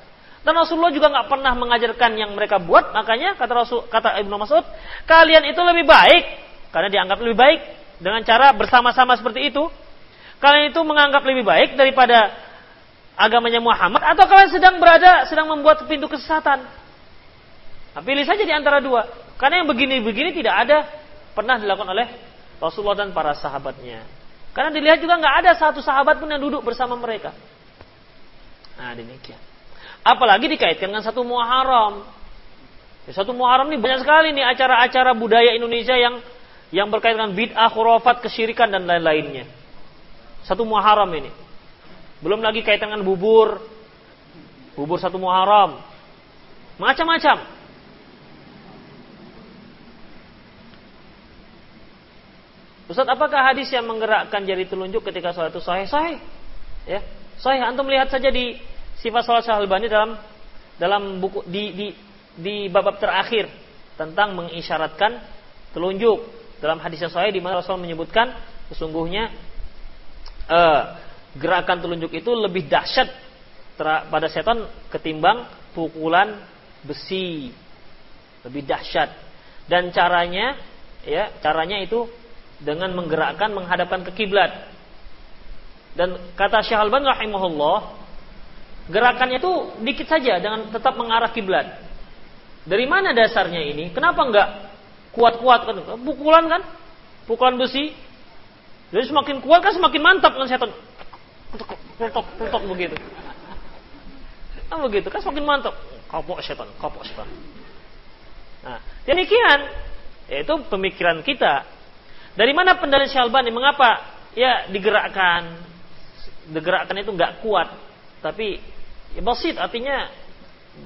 dan Rasulullah juga nggak pernah mengajarkan yang mereka buat, makanya kata Rasul, kata Ibnu Mas'ud, kalian itu lebih baik karena dianggap lebih baik dengan cara bersama-sama seperti itu. Kalian itu menganggap lebih baik daripada agamanya Muhammad atau kalian sedang berada sedang membuat pintu kesesatan. Nah, pilih saja di antara dua. Karena yang begini-begini tidak ada pernah dilakukan oleh Rasulullah dan para sahabatnya. Karena dilihat juga nggak ada satu sahabat pun yang duduk bersama mereka. Nah demikian. Apalagi dikaitkan dengan satu Muharram. Ya, satu Muharram ini banyak sekali nih acara-acara budaya Indonesia yang yang berkaitan dengan bid'ah, khurafat, kesyirikan dan lain-lainnya. Satu Muharram ini. Belum lagi kaitan dengan bubur. Bubur satu Muharram. Macam-macam. Ustaz, apakah hadis yang menggerakkan jari telunjuk ketika sholat itu sahih? Sahih. Ya, sahih. Antum lihat saja di sifat sholat Syalbani dalam dalam buku di di di bab terakhir tentang mengisyaratkan telunjuk dalam hadis yang sahih di mana Rasul menyebutkan sesungguhnya uh, gerakan telunjuk itu lebih dahsyat pada setan ketimbang pukulan besi lebih dahsyat dan caranya ya caranya itu dengan menggerakkan menghadapkan ke kiblat. Dan kata Syekh Alban rahimahullah, gerakannya itu dikit saja dengan tetap mengarah kiblat. Dari mana dasarnya ini? Kenapa enggak kuat-kuat kan? Pukulan kan? Pukulan besi. Jadi semakin kuat kan semakin mantap kan setan. Putok, putok begitu. Kan begitu kan semakin mantap. Kapok setan, kapok setan. Nah, demikian yaitu pemikiran kita dari mana pendalil Syalbani? Mengapa ya digerakkan? Digerakkan itu nggak kuat, tapi ya basit artinya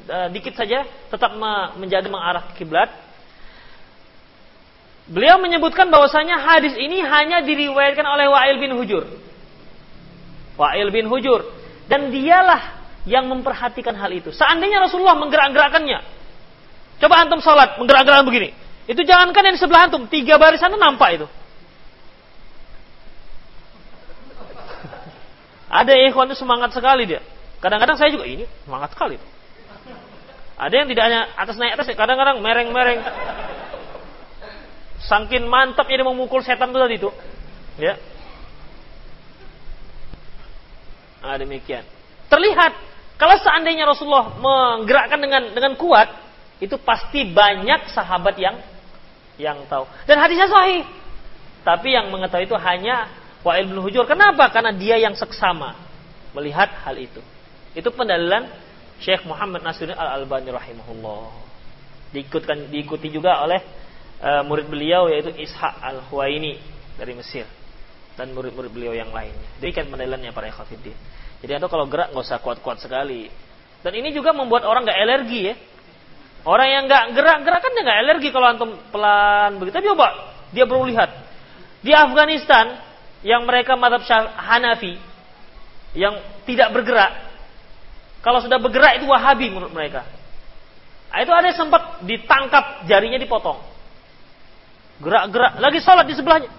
uh, dikit saja tetap menjaga mengarah kiblat. Beliau menyebutkan bahwasanya hadis ini hanya diriwayatkan oleh Wa'il bin Hujur. Wa'il bin Hujur dan dialah yang memperhatikan hal itu. Seandainya Rasulullah menggerak-gerakkannya, coba antum sholat menggerak-gerakkan begini, itu jangankan yang di sebelah antum, tiga barisan itu nampak itu. Ada ikhwan itu semangat sekali dia. Kadang-kadang saya juga ini semangat sekali. Ada yang tidak hanya atas naik atas, kadang-kadang mereng-mereng. Sangkin mantapnya dia memukul setan itu tadi itu. Ya. Nah, demikian. Terlihat kalau seandainya Rasulullah menggerakkan dengan dengan kuat, itu pasti banyak sahabat yang yang tahu. Dan hadisnya sahih. Tapi yang mengetahui itu hanya Wa'il bin Hujur. Kenapa? Karena dia yang seksama melihat hal itu. Itu pendalilan Syekh Muhammad Nasiruddin Al-Albani rahimahullah. Diikutkan diikuti juga oleh uh, murid beliau yaitu Ishaq Al-Huwaini dari Mesir dan murid-murid beliau yang lainnya. Demikian pendalilannya para ikhwatiddin. Jadi atau kalau gerak nggak usah kuat-kuat sekali. Dan ini juga membuat orang nggak alergi ya. Orang yang nggak gerak-gerak kan dia nggak alergi kalau antum pelan begitu. Tapi coba dia perlu lihat di Afghanistan yang mereka madhab Hanafi yang tidak bergerak kalau sudah bergerak itu Wahabi menurut mereka. Nah, itu ada yang sempat ditangkap jarinya dipotong. Gerak-gerak lagi sholat di sebelahnya.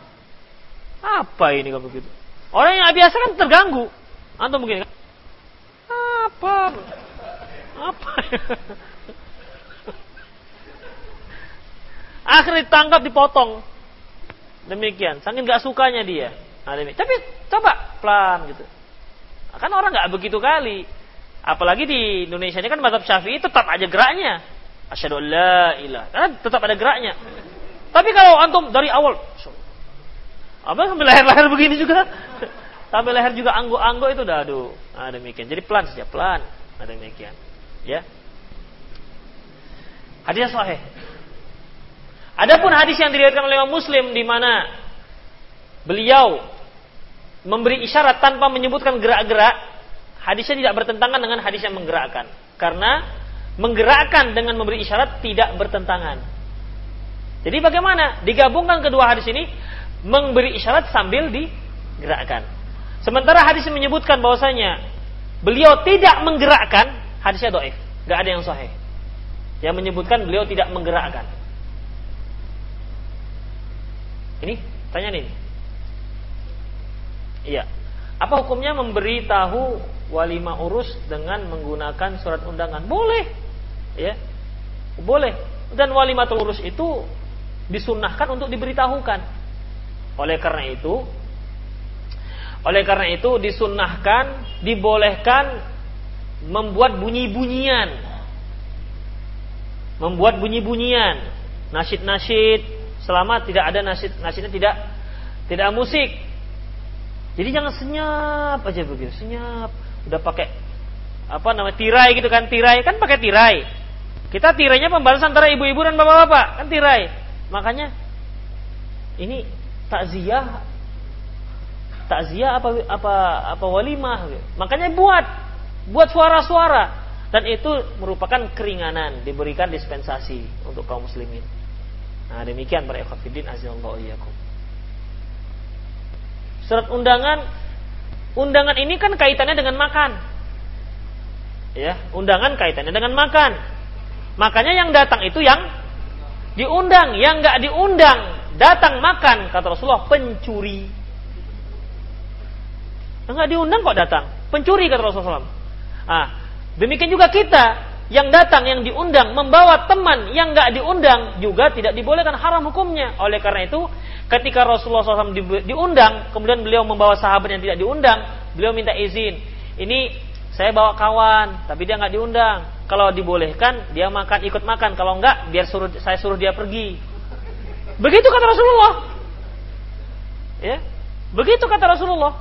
Apa ini kalau begitu? Orang yang biasa kan terganggu. Antum begini kan? Apa? Apa? Akhirnya ditangkap dipotong. Demikian. Saking nggak sukanya dia. Nah, Tapi coba pelan gitu. Kan orang nggak begitu kali. Apalagi di Indonesia ini kan mazhab Syafi'i tetap aja geraknya. Asyhadu la ilah. Karena tetap ada geraknya. Tapi kalau antum dari awal apa sampai leher-leher begini juga. Sampai leher juga anggo-anggo itu dah aduh. Nah, demikian. Jadi pelan saja, pelan. Nah, demikian. Ya. Hadis sahih. Adapun hadis yang diriwayatkan oleh Muslim di mana beliau memberi isyarat tanpa menyebutkan gerak-gerak hadisnya tidak bertentangan dengan hadis yang menggerakkan. Karena menggerakkan dengan memberi isyarat tidak bertentangan. Jadi bagaimana? Digabungkan kedua hadis ini memberi isyarat sambil digerakkan. Sementara hadis menyebutkan bahwasanya beliau tidak menggerakkan, hadisnya doif. Gak ada yang sahih. Yang menyebutkan beliau tidak menggerakkan. Ini tanya nih. Iya. Apa hukumnya memberi tahu walimah urus dengan menggunakan surat undangan. Boleh. Ya. Boleh. Dan walimatul urus itu disunahkan untuk diberitahukan. Oleh karena itu, oleh karena itu disunahkan, dibolehkan membuat bunyi-bunyian. Membuat bunyi-bunyian, nasyid-nasyid selama tidak ada nasyid nasyidnya tidak tidak musik. Jadi jangan senyap aja begitu, senyap. Udah pakai apa namanya tirai gitu kan tirai. Kan pakai tirai. Kita tirainya pembalasan antara ibu-ibu dan bapak-bapak kan tirai. Makanya ini takziah takziah apa apa apa walimah. Makanya buat buat suara-suara. Dan itu merupakan keringanan diberikan dispensasi untuk kaum muslimin nah demikian para ikhwatiddin azallahu surat undangan undangan ini kan kaitannya dengan makan. Ya, undangan kaitannya dengan makan. Makanya yang datang itu yang diundang, yang nggak diundang datang makan kata Rasulullah pencuri. Enggak diundang kok datang, pencuri kata Rasulullah. Ah, demikian juga kita yang datang yang diundang membawa teman yang nggak diundang juga tidak dibolehkan haram hukumnya. Oleh karena itu, ketika Rasulullah SAW diundang, kemudian beliau membawa sahabat yang tidak diundang, beliau minta izin. Ini saya bawa kawan, tapi dia nggak diundang. Kalau dibolehkan, dia makan ikut makan. Kalau nggak, biar suruh saya suruh dia pergi. Begitu kata Rasulullah. Ya, begitu kata Rasulullah.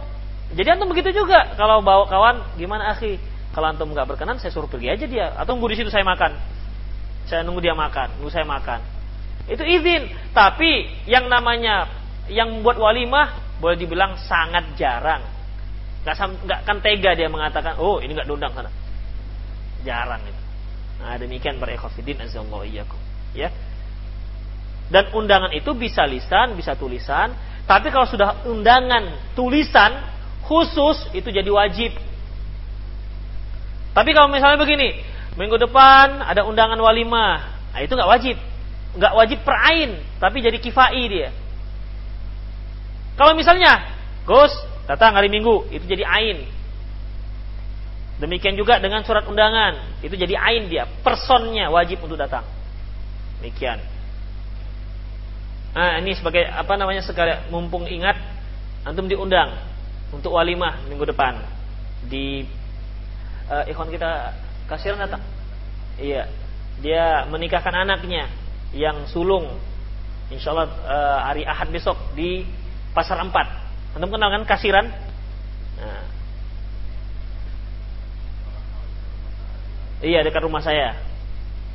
Jadi antum begitu juga. Kalau bawa kawan, gimana akhi? Kalau antum nggak berkenan, saya suruh pergi aja dia. Atau nunggu di situ saya makan. Saya nunggu dia makan, nunggu saya makan. Itu izin. Tapi yang namanya yang membuat walimah boleh dibilang sangat jarang. Gak, gak kan tega dia mengatakan, oh ini nggak diundang sana. Jarang itu. Nah demikian para ikhwafidin. Ya. Dan undangan itu bisa lisan, bisa tulisan. Tapi kalau sudah undangan tulisan khusus itu jadi wajib. Tapi kalau misalnya begini, minggu depan ada undangan walimah, nah itu nggak wajib, nggak wajib perain, tapi jadi kifai dia. Kalau misalnya, Gus datang hari Minggu, itu jadi ain, Demikian juga dengan surat undangan, itu jadi ain dia, personnya wajib untuk datang. Demikian. Nah, ini sebagai apa namanya sekali mumpung ingat antum diundang untuk walimah minggu depan di uh, ikhwan kita kasiran datang. Iya, dia menikahkan anaknya yang sulung. Insya Allah uh, hari Ahad besok di Pasar Empat. Antum kenal kan kasiran? Nah, Iya dekat rumah saya.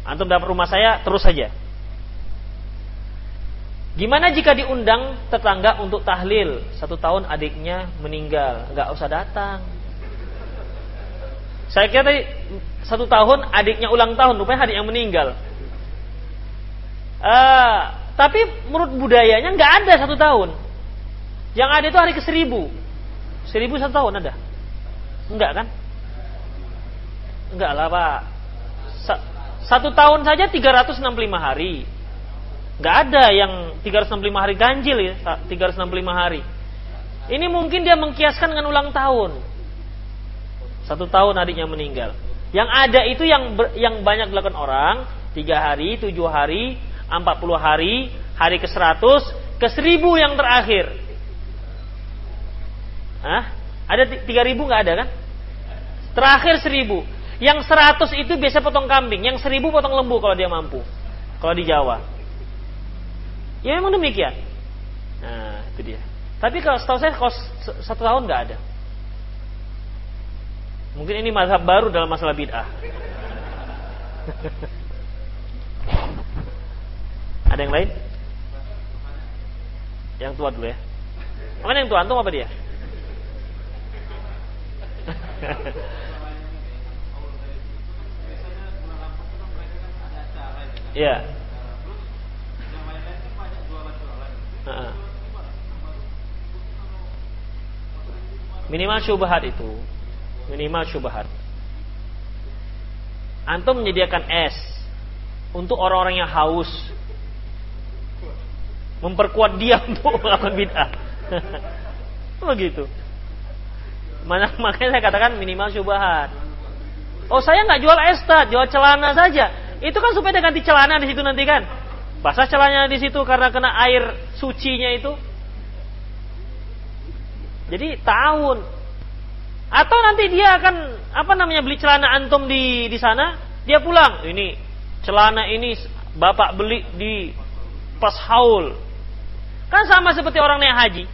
Antum dapat rumah saya terus saja. Gimana jika diundang tetangga untuk tahlil satu tahun adiknya meninggal, nggak usah datang. Saya kira tadi satu tahun adiknya ulang tahun, rupanya adik yang meninggal. Uh, tapi menurut budayanya nggak ada satu tahun. Yang ada itu hari ke seribu. Seribu satu tahun ada? Enggak kan? Enggak lah Pak. Satu tahun saja 365 hari. Enggak ada yang 365 hari ganjil ya, 365 hari. Ini mungkin dia mengkiaskan dengan ulang tahun. Satu tahun adiknya meninggal. Yang ada itu yang ber, yang banyak dilakukan orang, tiga hari, tujuh hari, empat puluh hari, hari ke seratus, ke seribu yang terakhir. Hah? Ada tiga ribu nggak ada kan? Terakhir seribu. Yang seratus itu biasa potong kambing, yang seribu potong lembu kalau dia mampu. Kalau di Jawa. Ya memang demikian. Nah, itu dia. Tapi kalau setahu saya kos satu tahun nggak ada. Mungkin ini mazhab baru dalam masalah bid'ah. ada yang lain? Yang tua dulu ya. Mana yang tua? Antum apa dia? Ya. Minimal syubhat itu. Minimal syubhat. Antum menyediakan es untuk orang-orang yang haus. Memperkuat dia untuk melakukan bid'ah. Begitu. Mana makanya saya katakan minimal syubhat. Oh saya nggak jual es, jual celana saja. Itu kan supaya dia ganti celana di situ nanti kan. Basah celananya di situ karena kena air sucinya itu. Jadi tahun. Atau nanti dia akan apa namanya beli celana antum di di sana, dia pulang. Ini celana ini bapak beli di pas haul. Kan sama seperti orang naik haji.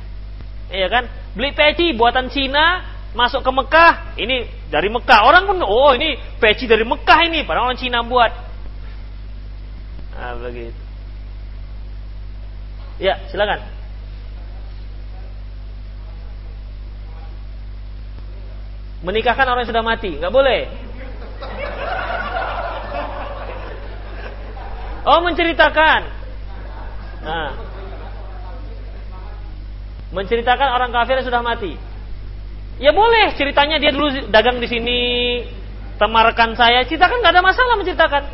Iya kan? Beli peci buatan Cina, masuk ke Mekah, ini dari Mekah. Orang pun, oh ini peci dari Mekah ini, padahal orang Cina buat. Nah, begitu. Ya, silakan. Menikahkan orang yang sudah mati, nggak boleh. Oh, menceritakan. Nah. Menceritakan orang kafir yang sudah mati. Ya boleh, ceritanya dia dulu dagang di sini, temarkan saya, ceritakan nggak ada masalah menceritakan.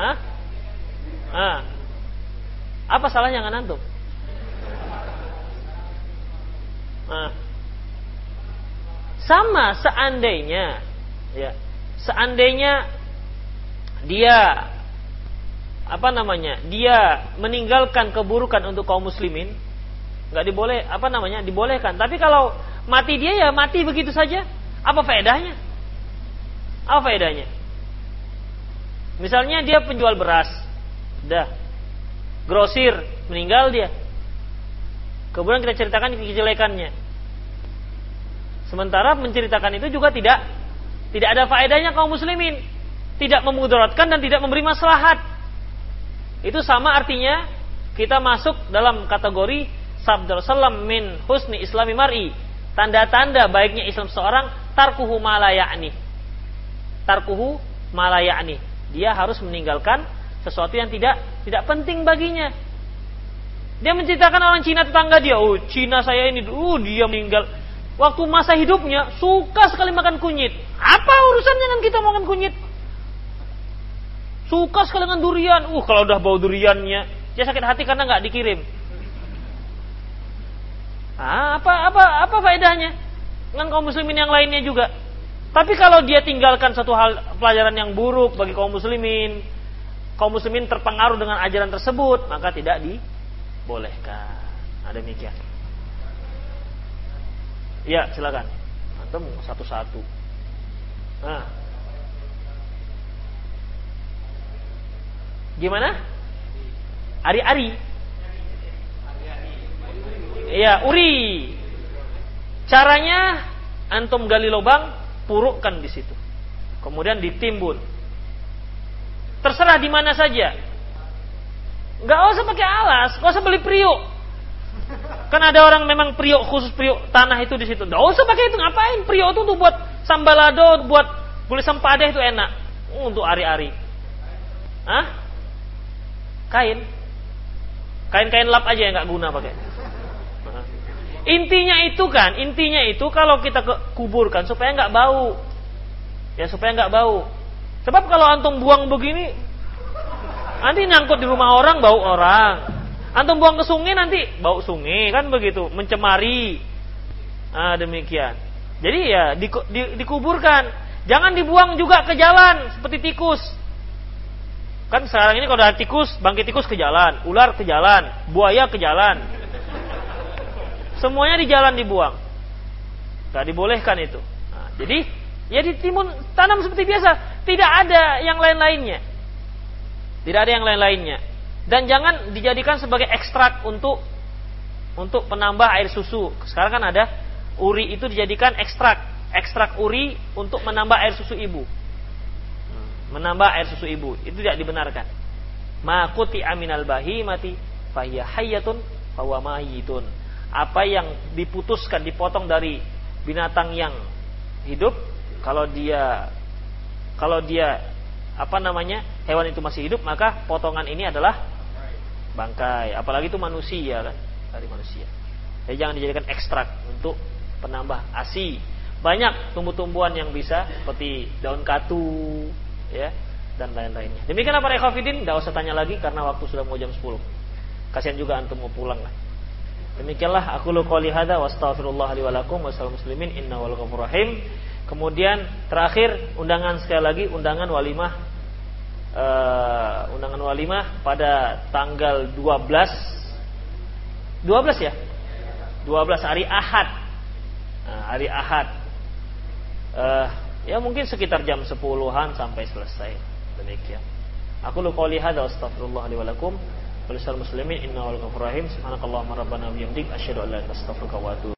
Hah? Ah. Apa salahnya dengan antum? Ah. Sama seandainya ya, seandainya dia apa namanya? Dia meninggalkan keburukan untuk kaum muslimin, nggak diboleh apa namanya? dibolehkan. Tapi kalau mati dia ya mati begitu saja. Apa faedahnya? Apa faedahnya? Misalnya dia penjual beras, dah, grosir, meninggal dia. Kemudian kita ceritakan kejelekannya. Sementara menceritakan itu juga tidak tidak ada faedahnya kaum muslimin, tidak memudaratkan dan tidak memberi maslahat. Itu sama artinya kita masuk dalam kategori sabda Rasulullah min husni islami mar'i. Tanda-tanda baiknya Islam seorang tarkuhu malayani. Tarkuhu malayani dia harus meninggalkan sesuatu yang tidak tidak penting baginya. Dia menceritakan orang Cina tetangga dia, oh Cina saya ini, oh dia meninggal. Waktu masa hidupnya suka sekali makan kunyit. Apa urusannya dengan kita makan kunyit? Suka sekali dengan durian. Uh kalau udah bau duriannya, dia sakit hati karena nggak dikirim. Ah, apa apa apa faedahnya? dengan kaum muslimin yang lainnya juga. Tapi kalau dia tinggalkan satu hal pelajaran yang buruk bagi kaum muslimin, kaum muslimin terpengaruh dengan ajaran tersebut, maka tidak dibolehkan. Ada demikian. Ya, silakan. Antum satu-satu. Nah. Gimana? Ari-ari. Iya, uri. Caranya antum gali lubang, purukkan di situ. Kemudian ditimbun. Terserah di mana saja. Enggak usah pakai alas, enggak usah beli priuk. Kan ada orang memang priuk khusus priuk tanah itu di situ. Enggak usah pakai itu, ngapain? Priuk itu tuh buat sambalado, buat boleh sempadah itu enak. Untuk ari-ari. Hah? Kain. Kain-kain lap aja yang nggak guna pakai. Intinya itu kan, intinya itu kalau kita ke, kuburkan supaya nggak bau, ya supaya nggak bau. Sebab kalau antum buang begini, nanti nyangkut di rumah orang bau orang. Antum buang ke sungai nanti bau sungai kan begitu, mencemari. Ah demikian. Jadi ya di, di, dikuburkan, jangan dibuang juga ke jalan seperti tikus. Kan sekarang ini kalau ada tikus, bangkit tikus ke jalan, ular ke jalan, buaya ke jalan. Semuanya di jalan dibuang. Gak dibolehkan itu. Nah, jadi ya ditimun tanam seperti biasa, tidak ada yang lain-lainnya. Tidak ada yang lain-lainnya. Dan jangan dijadikan sebagai ekstrak untuk untuk penambah air susu. Sekarang kan ada uri itu dijadikan ekstrak, ekstrak uri untuk menambah air susu ibu menambah air susu ibu. Itu tidak dibenarkan. Makuti aminal bahimati fahiya hayyatun fahuwa mayitun. Apa yang diputuskan, dipotong dari binatang yang hidup, kalau dia kalau dia apa namanya hewan itu masih hidup, maka potongan ini adalah bangkai. Apalagi itu manusia kan, dari manusia. Jadi jangan dijadikan ekstrak untuk penambah ASI. Banyak tumbuh-tumbuhan yang bisa seperti daun katu, ya dan lain-lainnya. Demikian para ikhwafidin, tidak usah tanya lagi karena waktu sudah mau jam 10. Kasihan juga antum mau pulang lah. Demikianlah aku lu qouli hadza wa astaghfirullah li wa muslimin rahim. Kemudian terakhir undangan sekali lagi undangan walimah uh, undangan walimah pada tanggal 12 12 ya? 12 hari Ahad. Nah, hari Ahad. Uh, Ya mungkin sekitar jam 10-an sampai selesai. Demikian. Aku lu qouli hadza astaghfirullah li muslimin innahu ghafurur rahim. Subhanakallahumma rabbana wa bihamdik asyhadu an la ilaha illa anta astaghfiruka wa atubu